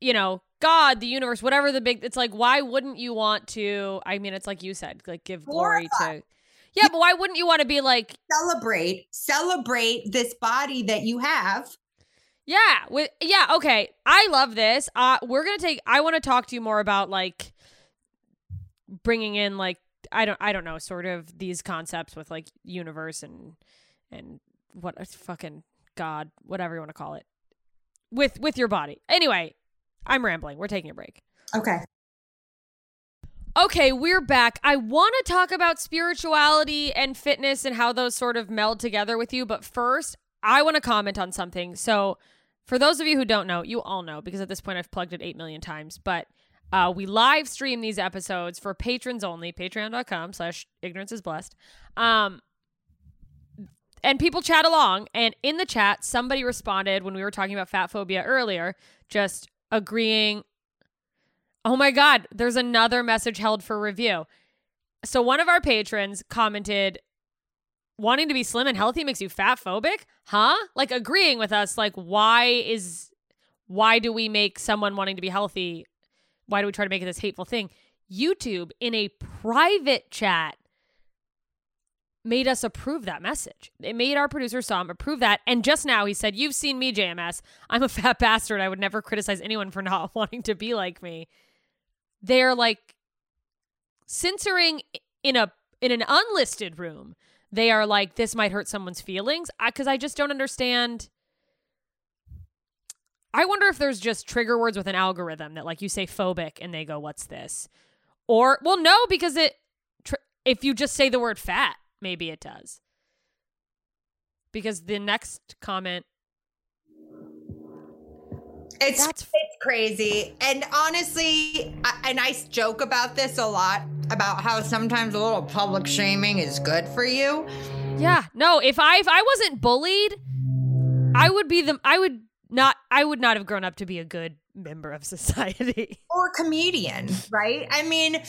you know, God, the universe, whatever the big it's like why wouldn't you want to I mean, it's like you said, like give glory to Yeah, but why wouldn't you want to be like Celebrate, celebrate this body that you have. Yeah, with yeah, okay. I love this. Uh we're going to take I want to talk to you more about like bringing in like I don't I don't know, sort of these concepts with like universe and and what uh, fucking god, whatever you want to call it. With with your body. Anyway, I'm rambling. We're taking a break. Okay. Okay, we're back. I want to talk about spirituality and fitness and how those sort of meld together with you, but first, I want to comment on something. So, for those of you who don't know, you all know because at this point I've plugged it 8 million times, but uh, we live stream these episodes for patrons only, patreon.com slash ignorance is blessed. Um, and people chat along. And in the chat, somebody responded when we were talking about fat phobia earlier, just agreeing Oh my God, there's another message held for review. So one of our patrons commented, wanting to be slim and healthy makes you fat phobic? Huh? Like agreeing with us, like, why is, why do we make someone wanting to be healthy? Why do we try to make it this hateful thing? YouTube in a private chat made us approve that message. It made our producer Sam approve that. And just now he said, You've seen me, JMS. I'm a fat [laughs] bastard. I would never criticize anyone for [laughs] not wanting to be like me they're like censoring in a in an unlisted room they are like this might hurt someone's feelings because I, I just don't understand i wonder if there's just trigger words with an algorithm that like you say phobic and they go what's this or well no because it tr- if you just say the word fat maybe it does because the next comment It's That's- it's crazy. And honestly, I, and I joke about this a lot about how sometimes a little public shaming is good for you. Yeah, no. If I if I wasn't bullied, I would be the I would not I would not have grown up to be a good member of [laughs] society. or comedian, right? I mean,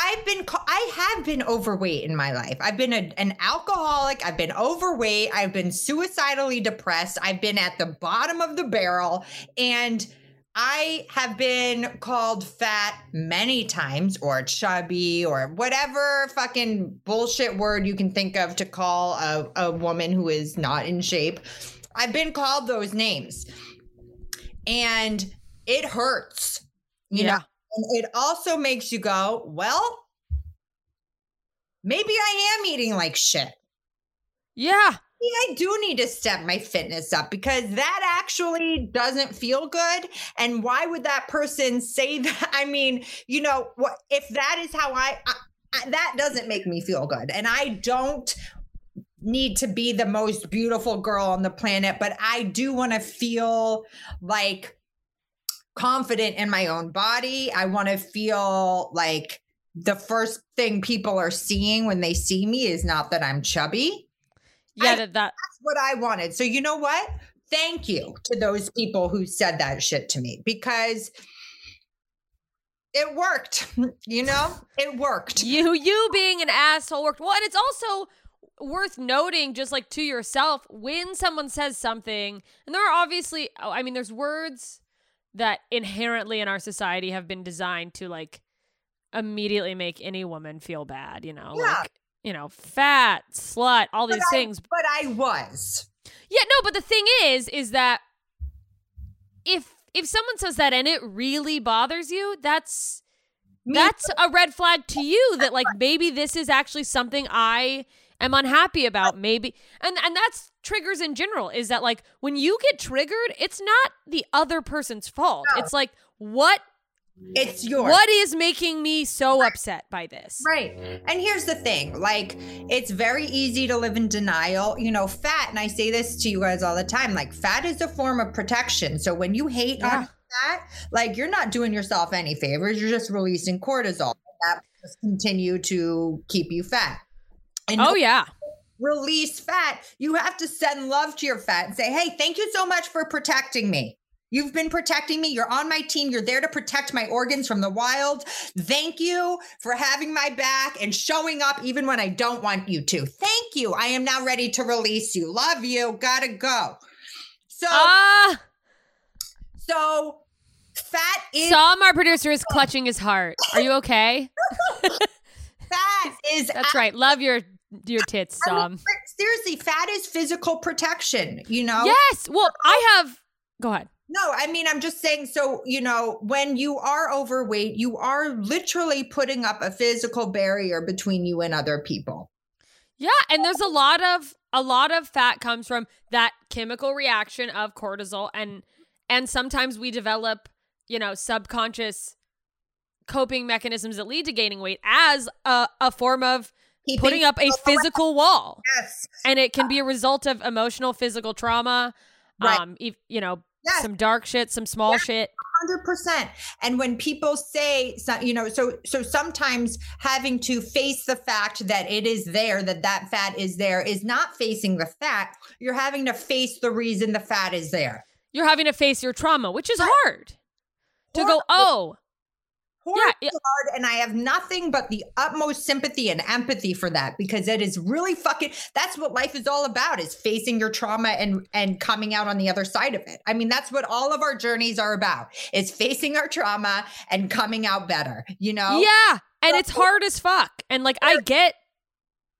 I've been I have been overweight in my life. I've been a, an alcoholic. I've been overweight. I've been suicidally depressed. I've been at the bottom of the barrel, and I have been called fat many times, or chubby, or whatever fucking bullshit word you can think of to call a, a woman who is not in shape. I've been called those names, and it hurts. You Yeah. know, and it also makes you go, well, maybe I am eating like shit. Yeah. Maybe I do need to step my fitness up because that actually doesn't feel good. And why would that person say [laughs] that? I mean, you know, what if that is how I, I, I that doesn't make me feel good. And I don't need to be the most beautiful girl on the planet, but I do want to feel like confident in my own body. I want to feel like the first thing people are seeing when they see me is not that I'm chubby. Yeah, I- that, that That's what I wanted. So you know what? Thank you to those people who said that shit to me because it worked. You know, it worked. you you being an asshole worked. Well, and it's also worth noting just like to yourself when someone says something and there are obviously oh, I mean there's words that inherently in our society have been designed to like immediately make any woman feel bad, you know, Yeah. like you know, fat, slut, all these But I- things. But I was. Yeah, no, but the thing is, is that if if someone says that and it really bothers you, that's Me that's a red flag to you that like maybe this is actually something I am unhappy about. Maybe and and that's triggers in general is that like when you get triggered, it's not the other person's fault. No. It's like what It's yours. what is making me so upset by this? Right. And here's the thing like, it's very easy to live in denial. You know, fat, and I say this to you guys all the time like, fat is a form of protection. So when you hate Yeah. on fat, like, you're not doing yourself any favors. You're just releasing cortisol. That will just continue to keep you fat. And Oh yeah. release fat, you have to send love to your fat and say, hey, thank you so much for protecting me. You've been protecting me. You're on my team. You're there to protect my organs from the wild. Thank you for having my back and showing up even when I don't want you to. Thank you. I am now ready to release you. Love you. Gotta go. So, Ah, so fat is Sam, our producer, is clutching his heart. Are you okay? [laughs] fat is That's right. Love your your tits, I mean, seriously, fat is physical protection, you know? Yes. Well, I have. Go ahead. No, I mean, I'm just saying. So, you know, when you are overweight, you are literally putting up a physical barrier between you and other people. Yeah, and there's a lot of a lot of fat comes from that chemical reaction of cortisol, and and sometimes we develop, you know, subconscious coping mechanisms that lead to gaining weight as a, a form of Keeping putting up a people around. physical wall. Yes. and it can be a result of emotional physical trauma Right. um you know Yes. some dark shit some small shit Hundred percent. And when people say, you know, so so sometimes having to face the fact that it is there, that that fat is there, is not facing the fat. You're having to face the reason the fat is there. you're having to face your trauma which is hard to go oh Horribly yeah. hard, and I have nothing but the utmost sympathy and empathy for that because it is really fucking. That's what life is all about: is facing your trauma and and coming out on the other side of it. I mean, that's what all of our journeys are about: is facing our trauma and coming out better. You know? yeah and So- it's hard as fuck and like i get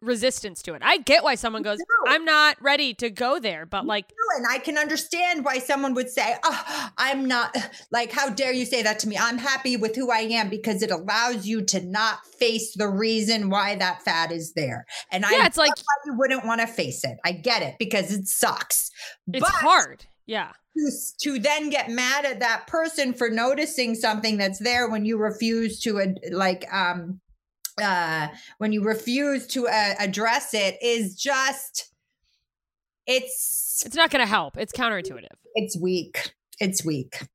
resistance to it i get why someone goes i'm not ready to go there but like And I can understand why someone would say, oh, I'm not, like, how dare you say that to me? I'm happy with who I am because it allows you to not face the reason why that fat is there. And I yeah it's like why you wouldn't want to face it. I get it because it sucks. it's But hard yeah To, to then get mad at that person for noticing something that's there when you refuse to, like, um, uh, when you refuse to uh, address it is just, it's it's not gonna help it's counterintuitive it's weak. It's weak.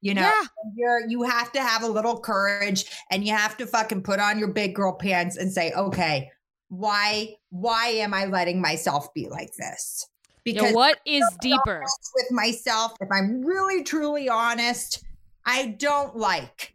You know, yeah you're you have to have a little courage and you have to fucking put on your big girl pants and say, okay, why why am I letting myself be like this? yeah what is deeper with myself, if I'm really truly honest, I don't like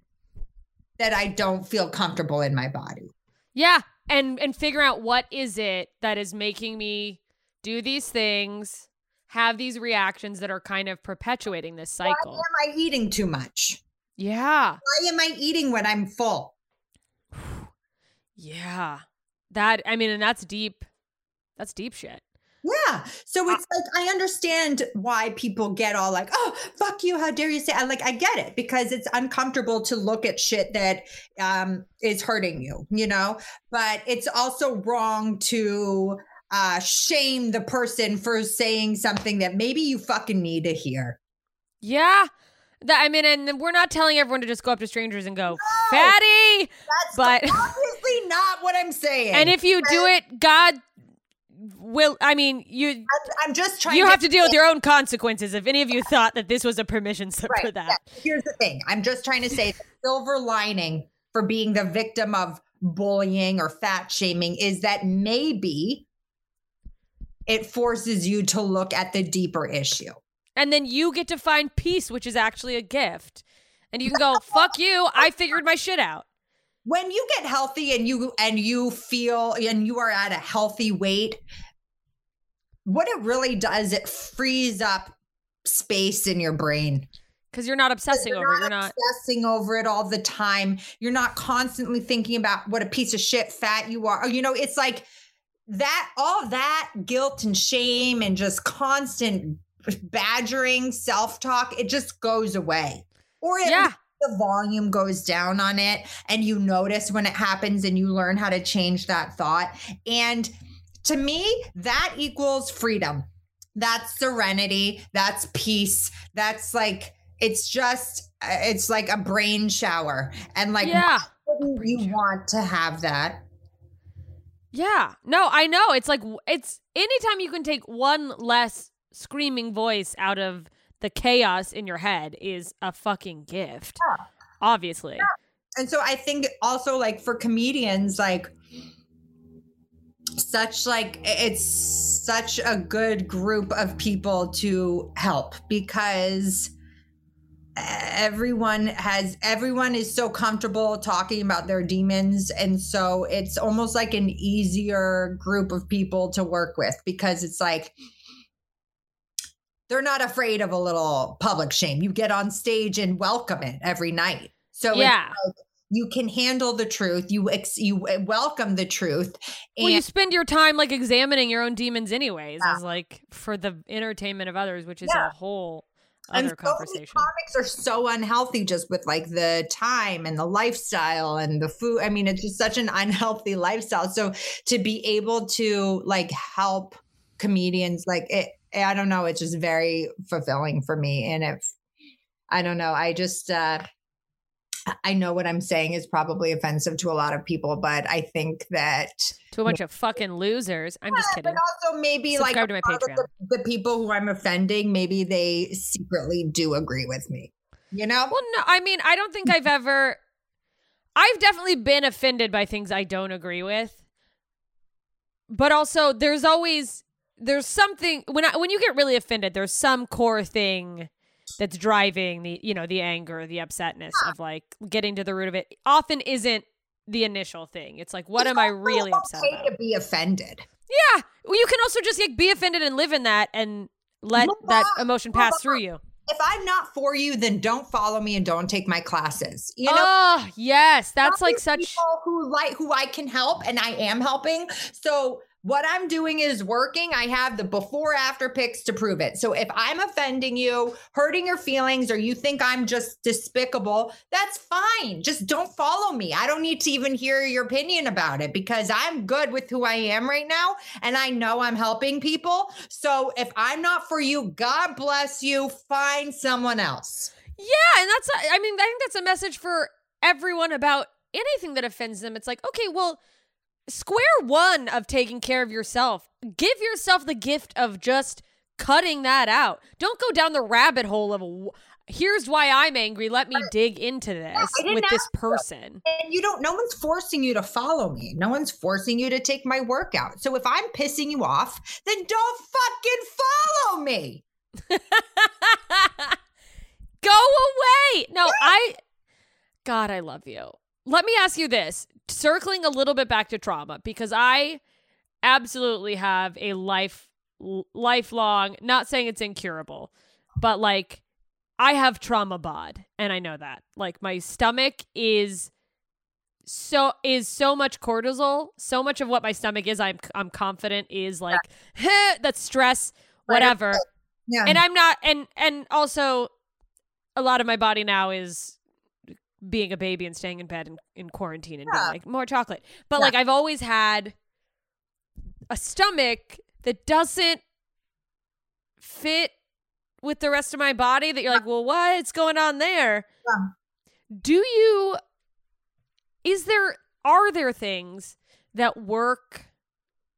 that I don't feel comfortable in my body. Yeah, and and figure out what is it that is making me do these things, have these reactions that are kind of perpetuating this cycle. Why am I eating too much? Yeah. Why am I eating when I'm full? [sighs] Yeah. That I mean and that's deep. That's deep shit. Yeah. So it's like I understand why people get all like, "Oh, fuck you! How dare you say?" I like I get it because it's uncomfortable to look at shit that um is hurting you, you know. But it's also wrong to uh shame the person for saying something that maybe you fucking need to hear. Yeah. That, I mean, and we're not telling everyone to just go up to strangers and go, fatty. That's But- obviously not what I'm saying. And if you do it, God will, I mean, you I'm, I'm just trying. you to have to deal with your own consequences if any of you thought that this was a permission slip for that. yeah. Here's the thing. I'm just trying to say the [laughs] silver lining for being the victim of bullying or fat shaming is that maybe it forces you to look at the deeper issue. And then you get to find peace, which is actually a gift. And you can [laughs] go, fuck you, I figured my shit out. When you get healthy and you and you feel and you are at a healthy weight, what it really does, it frees up space in your brain. Because you're not obsessing over it. You're not. obsessing over it all the time. You're not constantly thinking about what a piece of shit fat you are. You know, it's like that all that guilt and shame and just constant badgering, self-talk, it just goes away. Or it Yeah. The volume goes down on it and you notice when it happens and you learn how to change that thought. And to me, that equals freedom. That's serenity. That's peace. That's like, it's just, uh, it's like a brain shower. And like, yeah. you want to have that? Yeah. No, I know. It's like, it's anytime you can take one less screaming voice out of the chaos in your head is a fucking gift. Obviously. And so I think also like for comedians, like, such like it's such a good group of people to help because everyone has everyone is so comfortable talking about their demons and so it's almost like an easier group of people to work with because it's like they're not afraid of a little public shame you get on stage and welcome it every night so yeah. like you can handle the truth you ex- you uh, welcome the truth and Well, you spend your time like examining your own demons, anyways, Yeah. as like for the entertainment of others, which is Yeah. a whole and other so many conversation. comics are so unhealthy just with like the time and the lifestyle and the food. I mean, it's just such an unhealthy lifestyle. So to be able to like help comedians, like it, I don't know, it's just very fulfilling for me. And if I don't know, I just uh I know what I'm saying is probably offensive to a lot of people, but I think that to a bunch of fucking losers. I'm just kidding. But also, maybe like Subscribe to my a lot of Patreon. The, the people who I'm offending, maybe they secretly do agree with me. You know? Well, no, I mean, I don't think I've ever. I've definitely been offended by things I don't agree with, but also there's always there's something when I when you get really offended, there's some core thing that's driving the you know the anger, the upsetness of like getting to the root of it. Often isn't the initial thing. It's like, what It's am I really upset okay about? to be offended. Yeah, well, you can also just like be offended and live in that and let that on, emotion pass through you. If I'm not for you, then don't follow me and don't take my classes. You know, oh yes, that's like such. people who like who I can help and I am helping. So what I'm doing is working. I have the before after pics to prove it. So if I'm offending you, hurting your feelings, or you think I'm just despicable, that's fine. Just don't follow me. I don't need to even hear your opinion about it because I'm good with who I am right now. And I know I'm helping people. So if I'm not for you, God bless you. Find someone else. Yeah, and that's I mean, I think that's a message for everyone about anything that offends them. It's like, okay, well, square one of taking care of yourself. Give yourself the gift of just cutting that out. Don't go down the rabbit hole of "Wh- here's why I'm angry. Let me dig into this didn't with this person. And you don't, no one's forcing you to follow me. No one's forcing you to take my workout. So if I'm pissing you off, then don't fucking follow me. [laughs] Go away. No, I God, I love you. Let me ask you this, circling a little bit back to trauma because I absolutely have a life lifelong, not saying it's incurable, but like I have trauma bod and I know that. Like my stomach is so is so much cortisol. So much of what my stomach is, I'm I'm confident is like [laughs] that's stress, whatever. Yeah. And I'm not, and and also, a lot of my body now is being a baby and staying in bed in, in quarantine and being like more chocolate. But Yeah. like I've always had a stomach that doesn't fit with the rest of my body. That you're like, well, what's going on there? Yeah. Do you? Is there? Are there things that work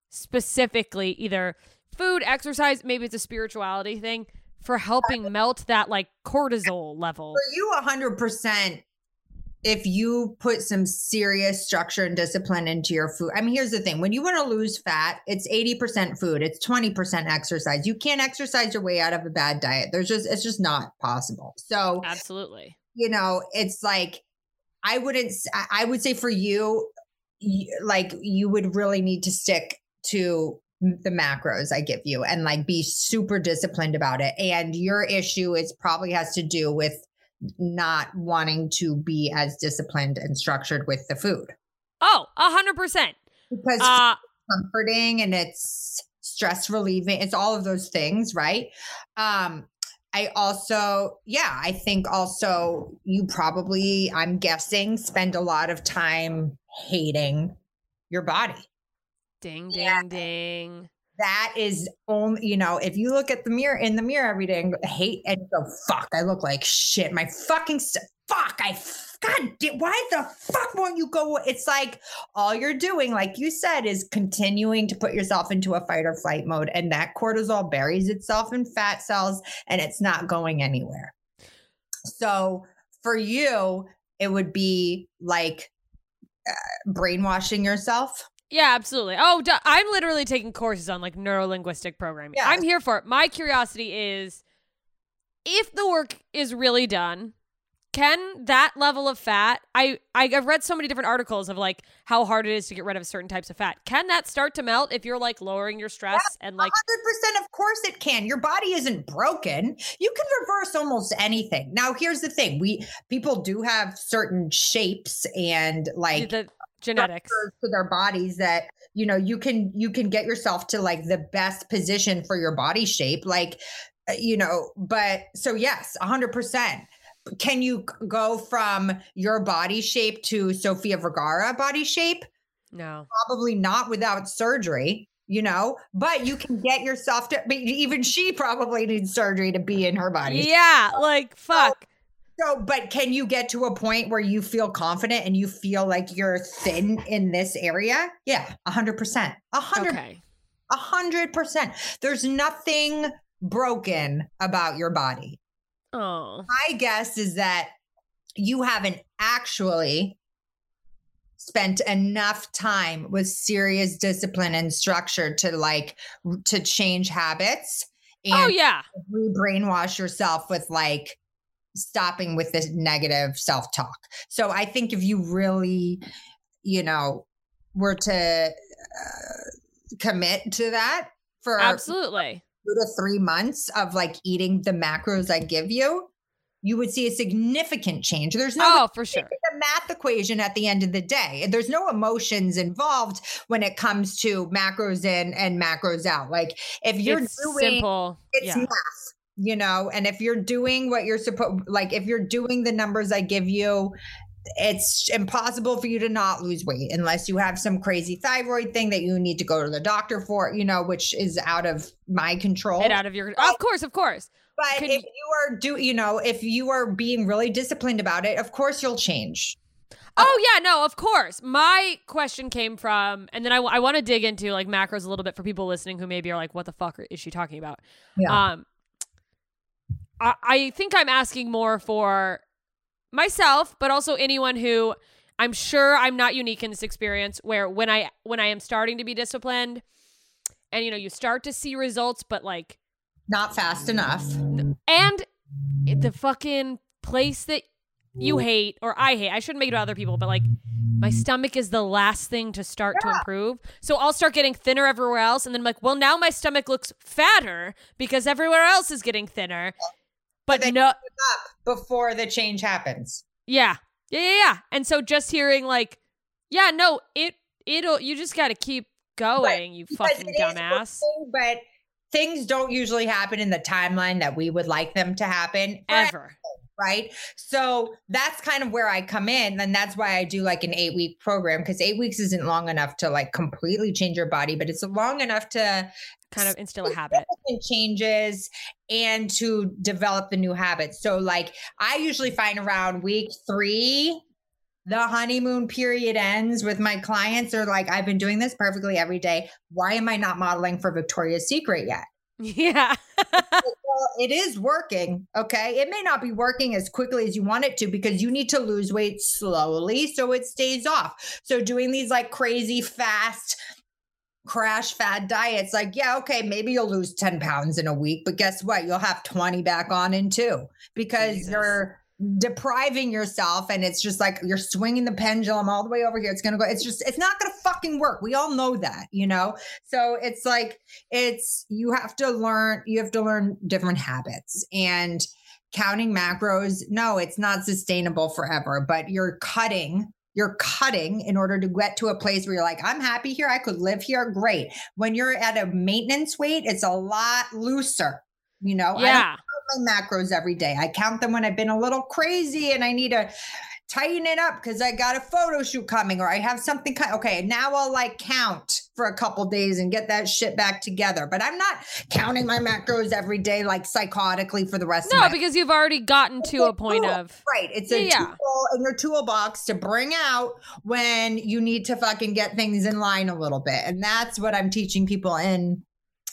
specifically either food, exercise, maybe it's a spirituality thing for helping melt that like cortisol level. For you, 100%, if you put some serious structure and discipline into your food. I mean, here's the thing when you want to lose fat, it's 80% food, it's 20% exercise. You can't exercise your way out of a bad diet. There's just, it's just not possible. So, Absolutely. you know, it's like, I wouldn't, I would say for you, like, you would really need to stick to the macros I give you and like be super disciplined about it. And your issue is probably has to do with not wanting to be as disciplined and structured with the food Oh, a hundred percent. because Uh comforting and it's stress relieving. It's all of those things, right? Um, I also, yeah, I think also you probably, I'm guessing, spend a lot of time hating your body. ding ding Yeah. ding. That is only, you know, if you look at the mirror in the mirror every day and hate and go, fuck, I look like shit. My fucking st- fuck, I God, why the fuck won't you go? It's like all you're doing, like you said, is continuing to put yourself into a fight or flight mode, and that cortisol buries itself in fat cells, and it's not going anywhere. So for you, it would be like uh, brainwashing yourself. Yeah, absolutely. Oh, I'm literally taking courses on like neuro linguistic programming. Yeah. I'm here for it. My curiosity is if the work is really done, can that level of fat? I, I've read so many different articles of like how hard it is to get rid of certain types of fat. Can that start to melt if you're like lowering your stress and like 100% of course it can your body isn't broken you can reverse almost anything now here's the thing we people do have certain shapes and like the genetics? to their bodies that you know you can you can get yourself to like the best position for your body shape like uh, you know but so yes 100% can you go from your body shape to Sofia Vergara body shape No. probably not without surgery, you know, but you can get yourself to, but even she probably needs surgery to be in her body. Yeah, like fuck. So, but can you get to a point where you feel confident and you feel like you're thin in this area? Yeah, a hundred percent, a hundred, Okay. a hundred percent. There's nothing broken about your body. Oh. My guess is that you haven't actually spent enough time with serious discipline and structure to like to change habits oh, and Oh yeah. re-brainwash yourself with like stopping with this negative self-talk. So I think if you really, you know, were to uh, commit to that for Absolutely. two to three months of like eating the macros I give you, you would see a significant change. There's no Oh, for sure. a math equation at the end of the day. There's no emotions involved when it comes to macros in and macros out. Like if you're it's doing simple. it's yeah. math, you know, and if you're doing what you're supposed like if you're doing the numbers I give you, it's impossible for you to not lose weight unless you have some crazy thyroid thing that you need to go to the doctor for, you know, which is out of my control. It out of your Of course, of course. But Could if you- you are do you know, if you are being really disciplined about it, of course you'll change. Oh yeah, no, of course. My question came from, and then I, want to dig into like macros a little bit for people listening who maybe are like, "What the fuck is she talking about?" Yeah. Um, I, I think I'm asking more for myself, but also anyone who I'm sure I'm not unique in this experience. Where when I when I am starting to be disciplined, and you know you start to see results, but like Not fast enough. and the fucking place that you hate or I hate. I shouldn't make it about other people, but like my stomach is the last thing to start to improve. So I'll start getting thinner everywhere else, and then I'm like, well, now my stomach looks fatter because everywhere else is getting thinner. But no, before the change happens. yeah, yeah, yeah, yeah. And so just hearing like Yeah, no, it it'll you just got to keep going, you Because fucking dumbass. but things don't usually happen in the timeline that we would like them to happen. Ever. right? So that's kind of where I come in. And that's why I do like an eight week program because eight weeks isn't long enough to like completely change your body, but it's long enough to Kind of instill a habit. changes and to develop the new habits. So, like, I usually find around week three, the honeymoon period ends with my clients are like, I've been doing this perfectly every day. Why am I not modeling for Victoria's Secret yet? Yeah. [laughs] well, it is working. Okay. It may not be working as quickly as you want it to because you need to lose weight slowly so it stays off. So, doing these like crazy fast crash fad diets, like, yeah, okay, maybe you'll lose 10 pounds in a week, but guess what? You'll have 20 back on in two because Jesus. you're depriving yourself and it's just like you're swinging the pendulum all the way over here it's gonna go it's just it's not gonna fucking work we all know that you know so it's like it's you have to learn you have to learn different habits and counting macros no it's not sustainable forever but you're cutting you're cutting in order to get to a place where you're like i'm happy here i could live here great when you're at a maintenance weight it's a lot looser you know I yeah. my macros every day. I count them when I've been a little crazy and I need to tighten it up because I got a photo shoot coming or I have something. Okay, now I'll like count for a couple days and get that shit back together. But I'm not counting my macros every day like psychotically for the rest of No, because you've already gotten to a point tool. of Right. It's a Yeah. tool in your toolbox to bring out when you need to fucking get things in line a little bit. And that's what I'm teaching people in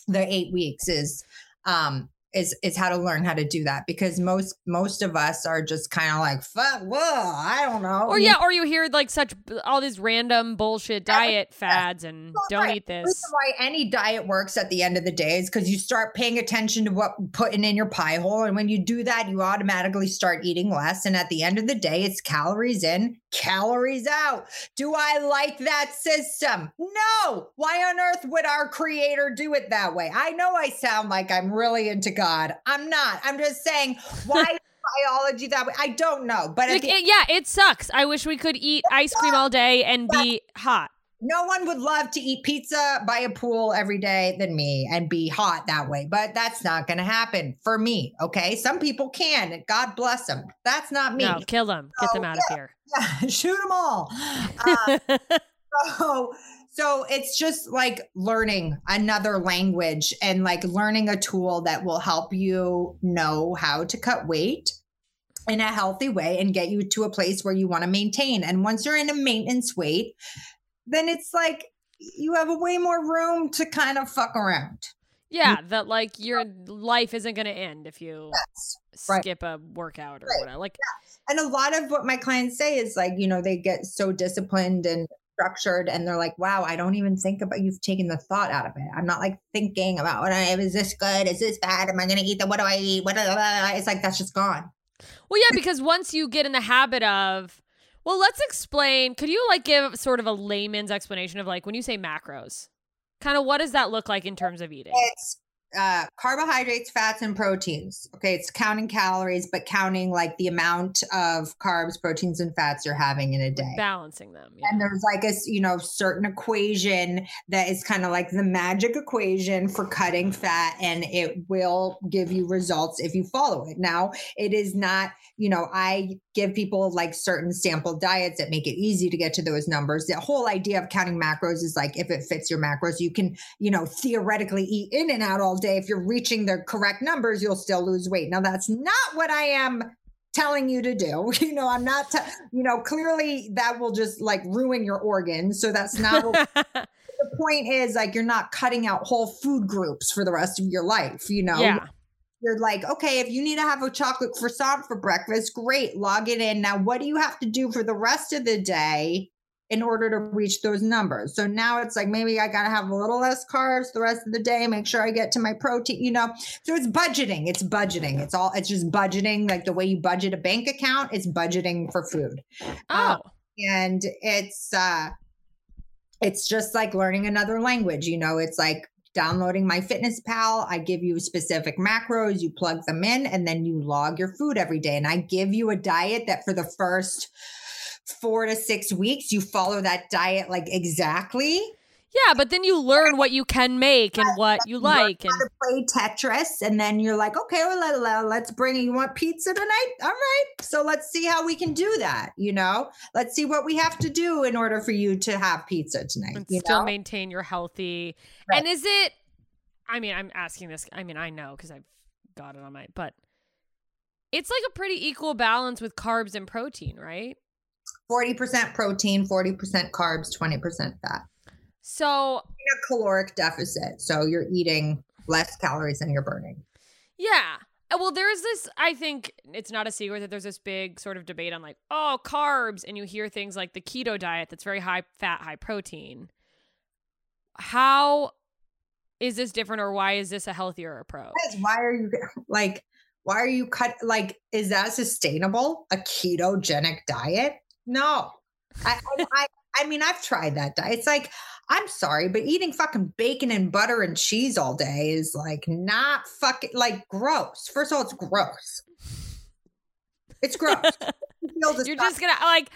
the eight weeks is um is is how to learn how to do that because most most of us are just kind of like fuck whoa I don't know or yeah, or you hear like such all these random bullshit Yeah, diet fads and Well, don't right. eat this. why any diet works at the end of the day is because you start paying attention to what putting in your pie hole. And when you do that, you automatically start eating less. And at the end of the day, it's calories in, calories out. Do I like that system? No. Why on earth would our creator do it that way? I know I sound like I'm really into God. I'm not. I'm just saying, why [laughs] biology that way? I don't know. But Like, the it- yeah, it sucks. I wish we could eat ice cream all day and be hot. no one would love to eat pizza by a pool every day than me and be hot that way but that's not going to happen for me okay some people can god bless them that's not me No, kill them. Get them So, out of here. [laughs] shoot them all Uh, [laughs] so so it's just like learning another language and like learning a tool that will help you know how to cut weight in a healthy way and get you to a place where you want to maintain and once you're in a maintenance weight then it's like you have a way more room to kind of fuck around yeah, that like your life isn't going to end if you Yes. right. skip a workout or Right. whatever. Like, and a lot of what my clients say is like you know they get so disciplined and structured and they're like wow i don't even think about you've taken the thought out of it. I'm not like thinking about what I, is this good? Is this bad? Am i gonna eat the what do i eat? What it's like that's just gone. Well, yeah, because once you get in the habit of, well, let's explain. Could you like give sort of a layman's explanation of like when you say macros, kind of what does that look like in terms of eating? it's uh, carbohydrates, fats, and proteins. Okay, it's counting calories, but counting like the amount of carbs, proteins, and fats you're having in a day. Balancing them. Yeah. And there's like a you know certain equation that is kind of like the magic equation for cutting fat, and it will give you results if you follow it. Now, it is not you know I give people like certain sample diets that make it easy to get to those numbers. The whole idea of counting macros is like if it fits your macros, you can you know theoretically eat in and out all day. If you're reaching the correct numbers, you'll still lose weight. Now, that's not what I am telling you to do. [laughs] You know, I'm not, t- you know, clearly that will just like ruin your organs. So that's not what [laughs] the point is. Like, you're not cutting out whole food groups for the rest of your life. You know, yeah. you're like, okay, if you need to have a chocolate croissant for breakfast, great, log it in. Now, what do you have to do for the rest of the day? In order to reach those numbers. So now it's like maybe I got to have a little less carbs the rest of the day, make sure I get to my protein, you know. So it's budgeting. It's budgeting. It's all, it's just budgeting. Like the way you budget a bank account, it's budgeting for food. Oh. And it's, uh, it's just like learning another language. You know, it's like downloading MyFitnessPal i give you specific macros you plug them in and then you log your food every day and i give you a diet that for the first four to six weeks, you follow that diet like exactly. Yeah, but then you learn what you can make and what you like and play Tetris, and then you're like, okay, well, let, let's bring. You want pizza tonight? All right. So let's see how we can do that. You know, let's see what we have to do in order for you to have pizza tonight. and you still know? maintain your healthy. Right. And is it? I mean, I'm asking this. I mean, I know because I've got it on my. But it's like a pretty equal balance with carbs and protein, right? 40% protein, 40% carbs, 20% fat. So In a caloric deficit. So you're eating less calories than you're burning. yeah. Uh, Well, there's this. I think it's not a secret that there's this big sort of debate on like, oh, carbs, and you hear things like the keto diet that's very high fat, high protein. How is this different, or why is this a healthier approach? Why are you [laughs] like, why are you cut? Like, is that sustainable? A ketogenic diet? No. I, I, I, mean, I've tried that diet. It's like, I'm sorry, but eating fucking bacon and butter and cheese all day is like not fucking like gross. First of all, it's gross. It's gross. [laughs] You're just gonna like.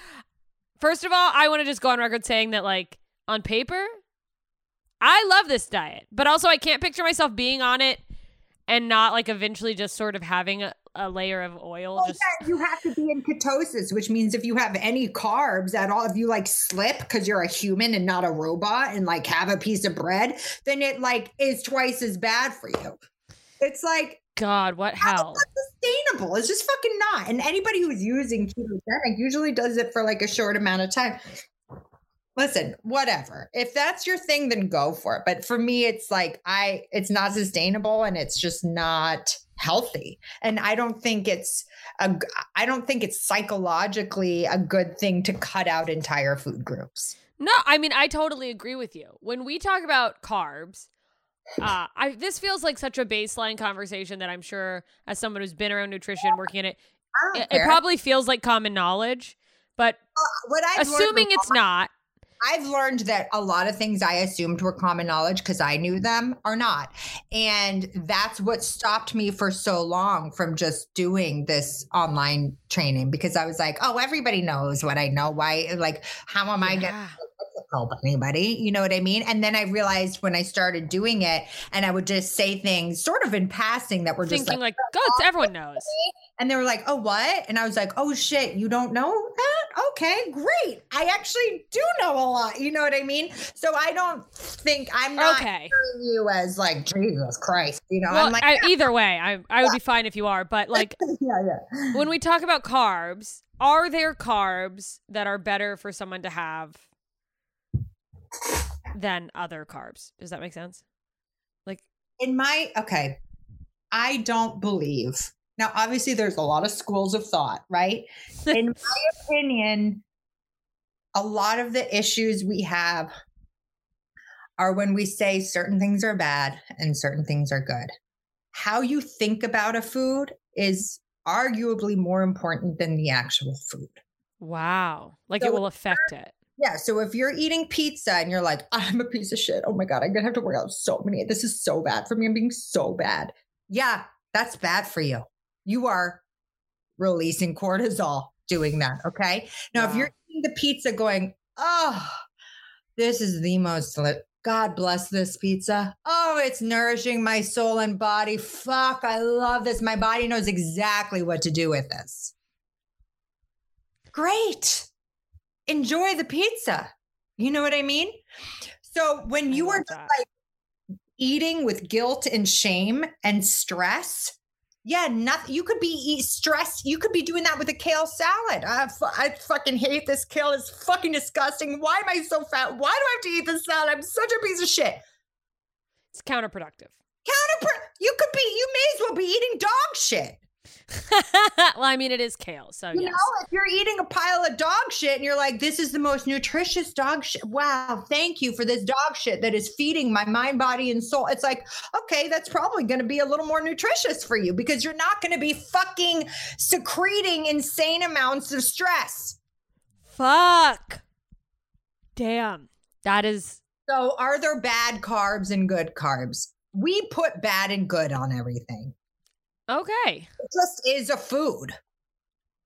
First of all, I want to just go on record saying that, like, on paper, I love this diet, but also I can't picture myself being on it and not like eventually just sort of having a, a layer of oil. Just yeah, you have to be in ketosis, which means if you have any carbs at all, if you like slip because you're a human and not a robot and like have a piece of bread, then it like is twice as bad for you. It's like God, what how hell? sustainable? It's just fucking not. And anybody who's using ketogenic usually does it for like a short amount of time. Listen, whatever. If that's your thing, then go for it. But for me, it's like I it's not sustainable and it's just not healthy. And I don't think it's a i don't think it's psychologically a good thing to cut out entire food groups. No, I mean I totally agree with you. When we talk about carbs, uh, I this feels like such a baseline conversation that I'm sure, as someone who's been around nutrition, working in it, it, it probably feels like common knowledge. But what assuming it's not, I've learned that a lot of things I assumed were common knowledge because I knew them are not. And that's what stopped me for so long from just doing this online training because I was like, oh, everybody knows what I know. Why, like, how am I going to. Help anybody? You know what I mean? And then I realized when I started doing it and I would just say things sort of in passing that were just like, like, "Go, it's everyone knows." and they were like, oh, what? And I was like, oh, shit, you don't know that? Okay, great. I actually do know a lot. You know what I mean? So I don't think I'm not Okay. you as like, Jesus Christ. You know, Well, I'm like, I, either way, I I would be fine if you are. But like [laughs] yeah, yeah. when we talk about carbs, are there carbs that are better for someone to have than other carbs? Does that make sense? Like, In my, okay, I don't believe. Now, obviously, there's a lot of schools of thought, right? [laughs] In my opinion, a lot of the issues we have are when we say certain things are bad and certain things are good. How you think about a food is arguably more important than the actual food. wow, like So it will affect it. Yeah. So if you're eating pizza and you're like, I'm a piece of shit. Oh my God, I'm going to have to work out so many. This is so bad for me. I'm being so bad. Yeah, that's bad for you. You are releasing cortisol doing that. Okay. Now, if you're eating the pizza going, oh, this is the most, God bless this pizza. Oh, it's nourishing my soul and body. Fuck, I love this. My body knows exactly what to do with this. Great enjoy the pizza. You know what I mean? So when you are just like eating with guilt and shame and stress, yeah, nothing. You could be stressed. You could be doing that with a kale salad. I, I fucking hate this kale. It's fucking disgusting. Why am I so fat? Why do I have to eat this salad? I'm such a piece of shit. It's counterproductive. Counter. You could be. You may as well be eating dog shit. [laughs] well, I mean, it is kale, so You yes. know, if you're eating a pile of dog shit and you're like, this is the most nutritious dog shit. Wow, thank you for this dog shit that is feeding my mind, body, and soul. It's like, okay, that's probably going to be a little more nutritious for you because you're not going to be fucking secreting insane amounts of stress. Fuck. Damn. That is So, are there bad carbs and good carbs? We put bad and good on everything. Okay. It just is a food.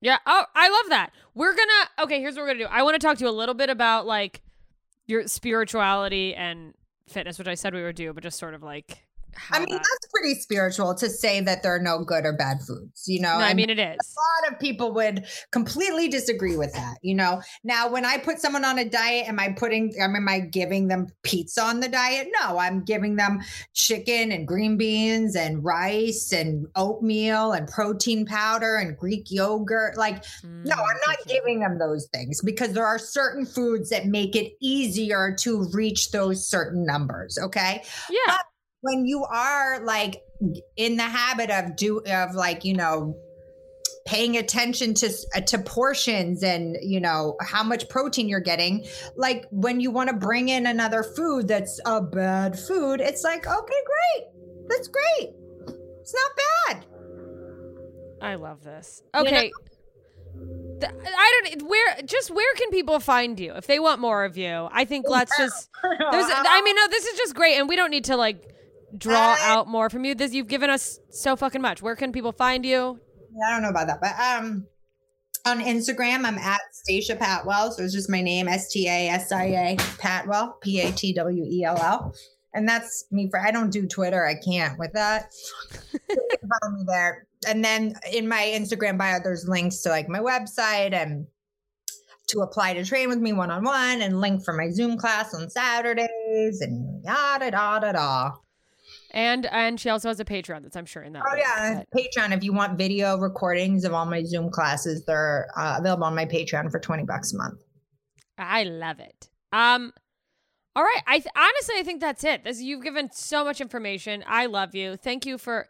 Yeah. Oh, I love that. We're gonna okay, here's what we're gonna do. I want to talk to you a little bit about like your spirituality and fitness, which I said we would do, but just sort of like I mean, that- that's pretty spiritual to say that there are no good or bad foods, you know? no, I mean it is. a lot of people would completely disagree with that, you know? Now, when I put someone on a diet, am I putting, I mean, am I giving them pizza on the diet? No, I'm giving them chicken and green beans and rice and oatmeal and protein powder and Greek yogurt. Like, no, I'm not Mm, giving them those things because there are certain foods that make it easier to reach those certain numbers. Okay. Yeah. When you are like in the habit of do of like, you know, paying attention to uh, to portions and you know how much protein you're getting like when you want to bring in another food that's a bad food it's like okay great that's great it's not bad I love this. You know- Okay. I don't where just where can people find you if they want more of you? I think let's just there's I mean no this is just great and we don't need to like draw I- out more from you. This you've given us so fucking much. Where can people find you? I don't know about that, but um, on Instagram, I'm at Stacia Patwell. So it's just my name, S T A S I A Patwell, P A T W E L L. And that's me for, I don't do Twitter. I can't with that. [laughs] Follow me there. And then in my Instagram bio, there's links to like my website and to apply to train with me one on one and link for my Zoom class on Saturdays and yada, da yada. And and she also has a Patreon that's I'm sure in that. Oh yeah, but- Patreon. If you want video recordings of all my Zoom classes, they're uh, available on my Patreon for twenty bucks a month. I love it. Um, all right. I th- honestly, I think that's it. This you've given so much information. I love you. Thank you for.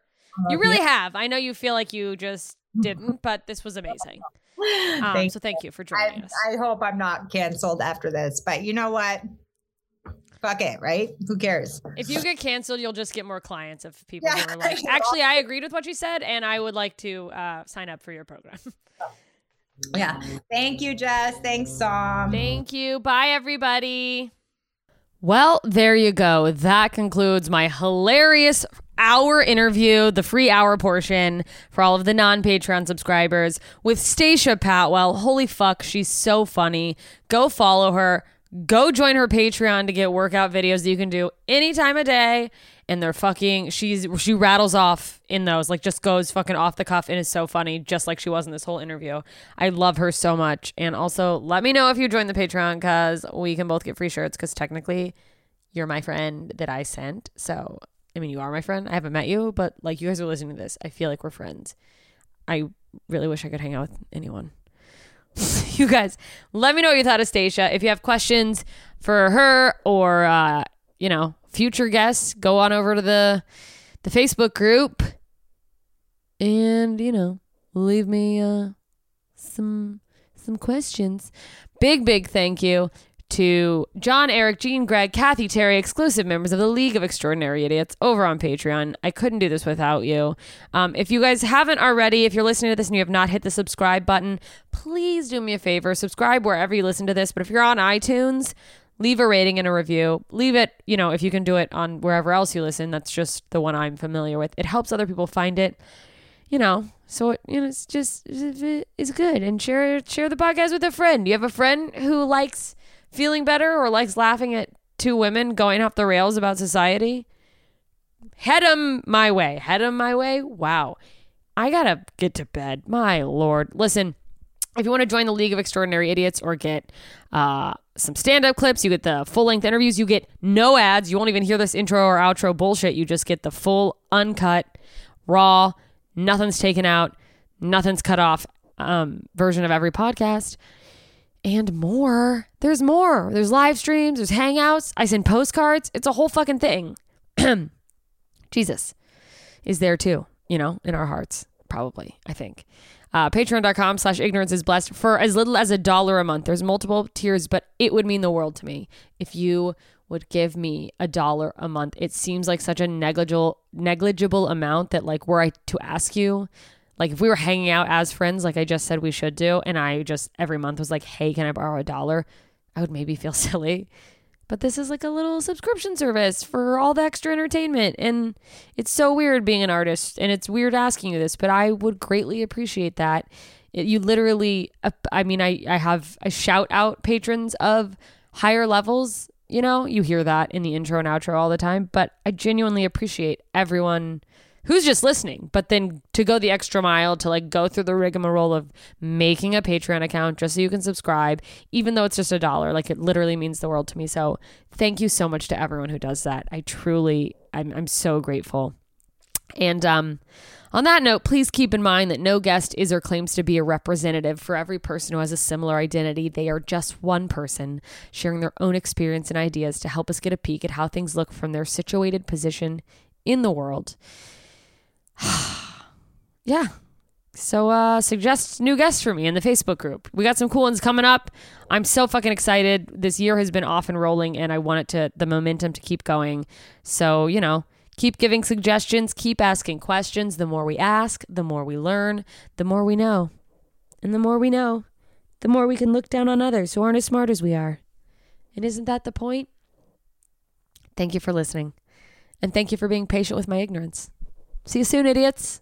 You really have. I know you feel like you just [laughs] didn't, but this was amazing. [laughs] Um, Thank so thank you for joining I, us. I hope I'm not canceled after this, but you know what? Fuck it, right? Who cares? If you get canceled, you'll just get more clients of people Yeah, who are like, [laughs] actually, I agreed with what you said, and I would like to uh, sign up for your program. [laughs] Yeah. Thank you, Jess. Thanks, Sam. Thank you. Bye, everybody. Well, there you go. That concludes my hilarious hour interview, the free hour portion for all of the non Patreon subscribers with Stacia Patwell. Holy fuck, she's so funny. Go follow her. Go join her Patreon to get workout videos that you can do any time of day. And they're fucking, she's, she rattles off in those, like just goes fucking off the cuff and is so funny, just like she was in this whole interview. I love her so much. And also, let me know if you join the Patreon because we can both get free shirts because technically you're my friend that I sent. So, I mean, you are my friend. I haven't met you, but like you guys are listening to this. I feel like we're friends. I really wish I could hang out with anyone. [laughs] you guys, let me know what you thought of Stacia. If you have questions for her or, uh, you know, future guests, go on over to the the Facebook group and, you know, leave me uh, some some questions. Big, big thank you to John, Eric, Jean, Greg, Kathy, Terry, exclusive members of the League of Extraordinary Idiots over on Patreon. I couldn't do this without you. Um, if you guys haven't already, if you're listening to this and you have not hit the subscribe button, please do me a favor. Subscribe wherever you listen to this. But if you're on iTunes, leave a rating and a review. Leave it, you know, if you can do it on wherever else you listen. That's just the one I'm familiar with. It helps other people find it you know, so you know, it's just it's good. And share share the podcast with a friend. You have a friend who likes feeling better or likes laughing at two women going off the rails about society. Head them my way. Head them my way. Wow, I gotta get to bed. My lord, listen. If you want to join the League of Extraordinary Idiots or get uh, some stand up clips, you get the full length interviews, you get no ads. You won't even hear this intro or outro bullshit. You just get the full, uncut, raw, nothing's taken out, nothing's cut off um, version of every podcast. And more. There's more. There's live streams, there's hangouts. I send postcards. It's a whole fucking thing. [clears throat] Jesus is there too, you know, in our hearts, probably, I think. Uh, Patreon.com slash ignorance is blessed for as little as a dollar a month. There's multiple tiers, but it would mean the world to me if you would give me a dollar a month. It seems like such a negligible negligible amount that like were I to ask you, like if we were hanging out as friends, like I just said we should do, and I just every month was like, hey, can I borrow a dollar? I would maybe feel [laughs] silly. But this is like a little subscription service for all the extra entertainment. And it's so weird being an artist and it's weird asking you this, but I would greatly appreciate that It- you literally, I mean, I, I have, I shout out patrons of higher levels. You know, you hear that in the intro and outro all the time, but I genuinely appreciate everyone who's just listening, but then to go the extra mile to like go through the rigmarole of making a Patreon account just so you can subscribe, even though it's just a dollar, like it literally means the world to me. So thank you so much to everyone who does that. I truly, I'm, I'm so grateful. And um, on that note, please keep in mind that no guest is or claims to be a representative for every person who has a similar identity. They are just one person sharing their own experience and ideas to help us get a peek at how things look from their situated position in the world. [sighs] yeah. So uh suggest new guests for me in the Facebook group. We got some cool ones coming up. I'm so fucking excited. This year has been off and rolling and I want it to the momentum to keep going. So, you know, keep giving suggestions, keep asking questions. The more we ask, the more we learn, the more we know. And the more we know, the more we can look down on others who aren't as smart as we are. And isn't that the point? Thank you for listening. And thank you for being patient with my ignorance. See you soon, idiots.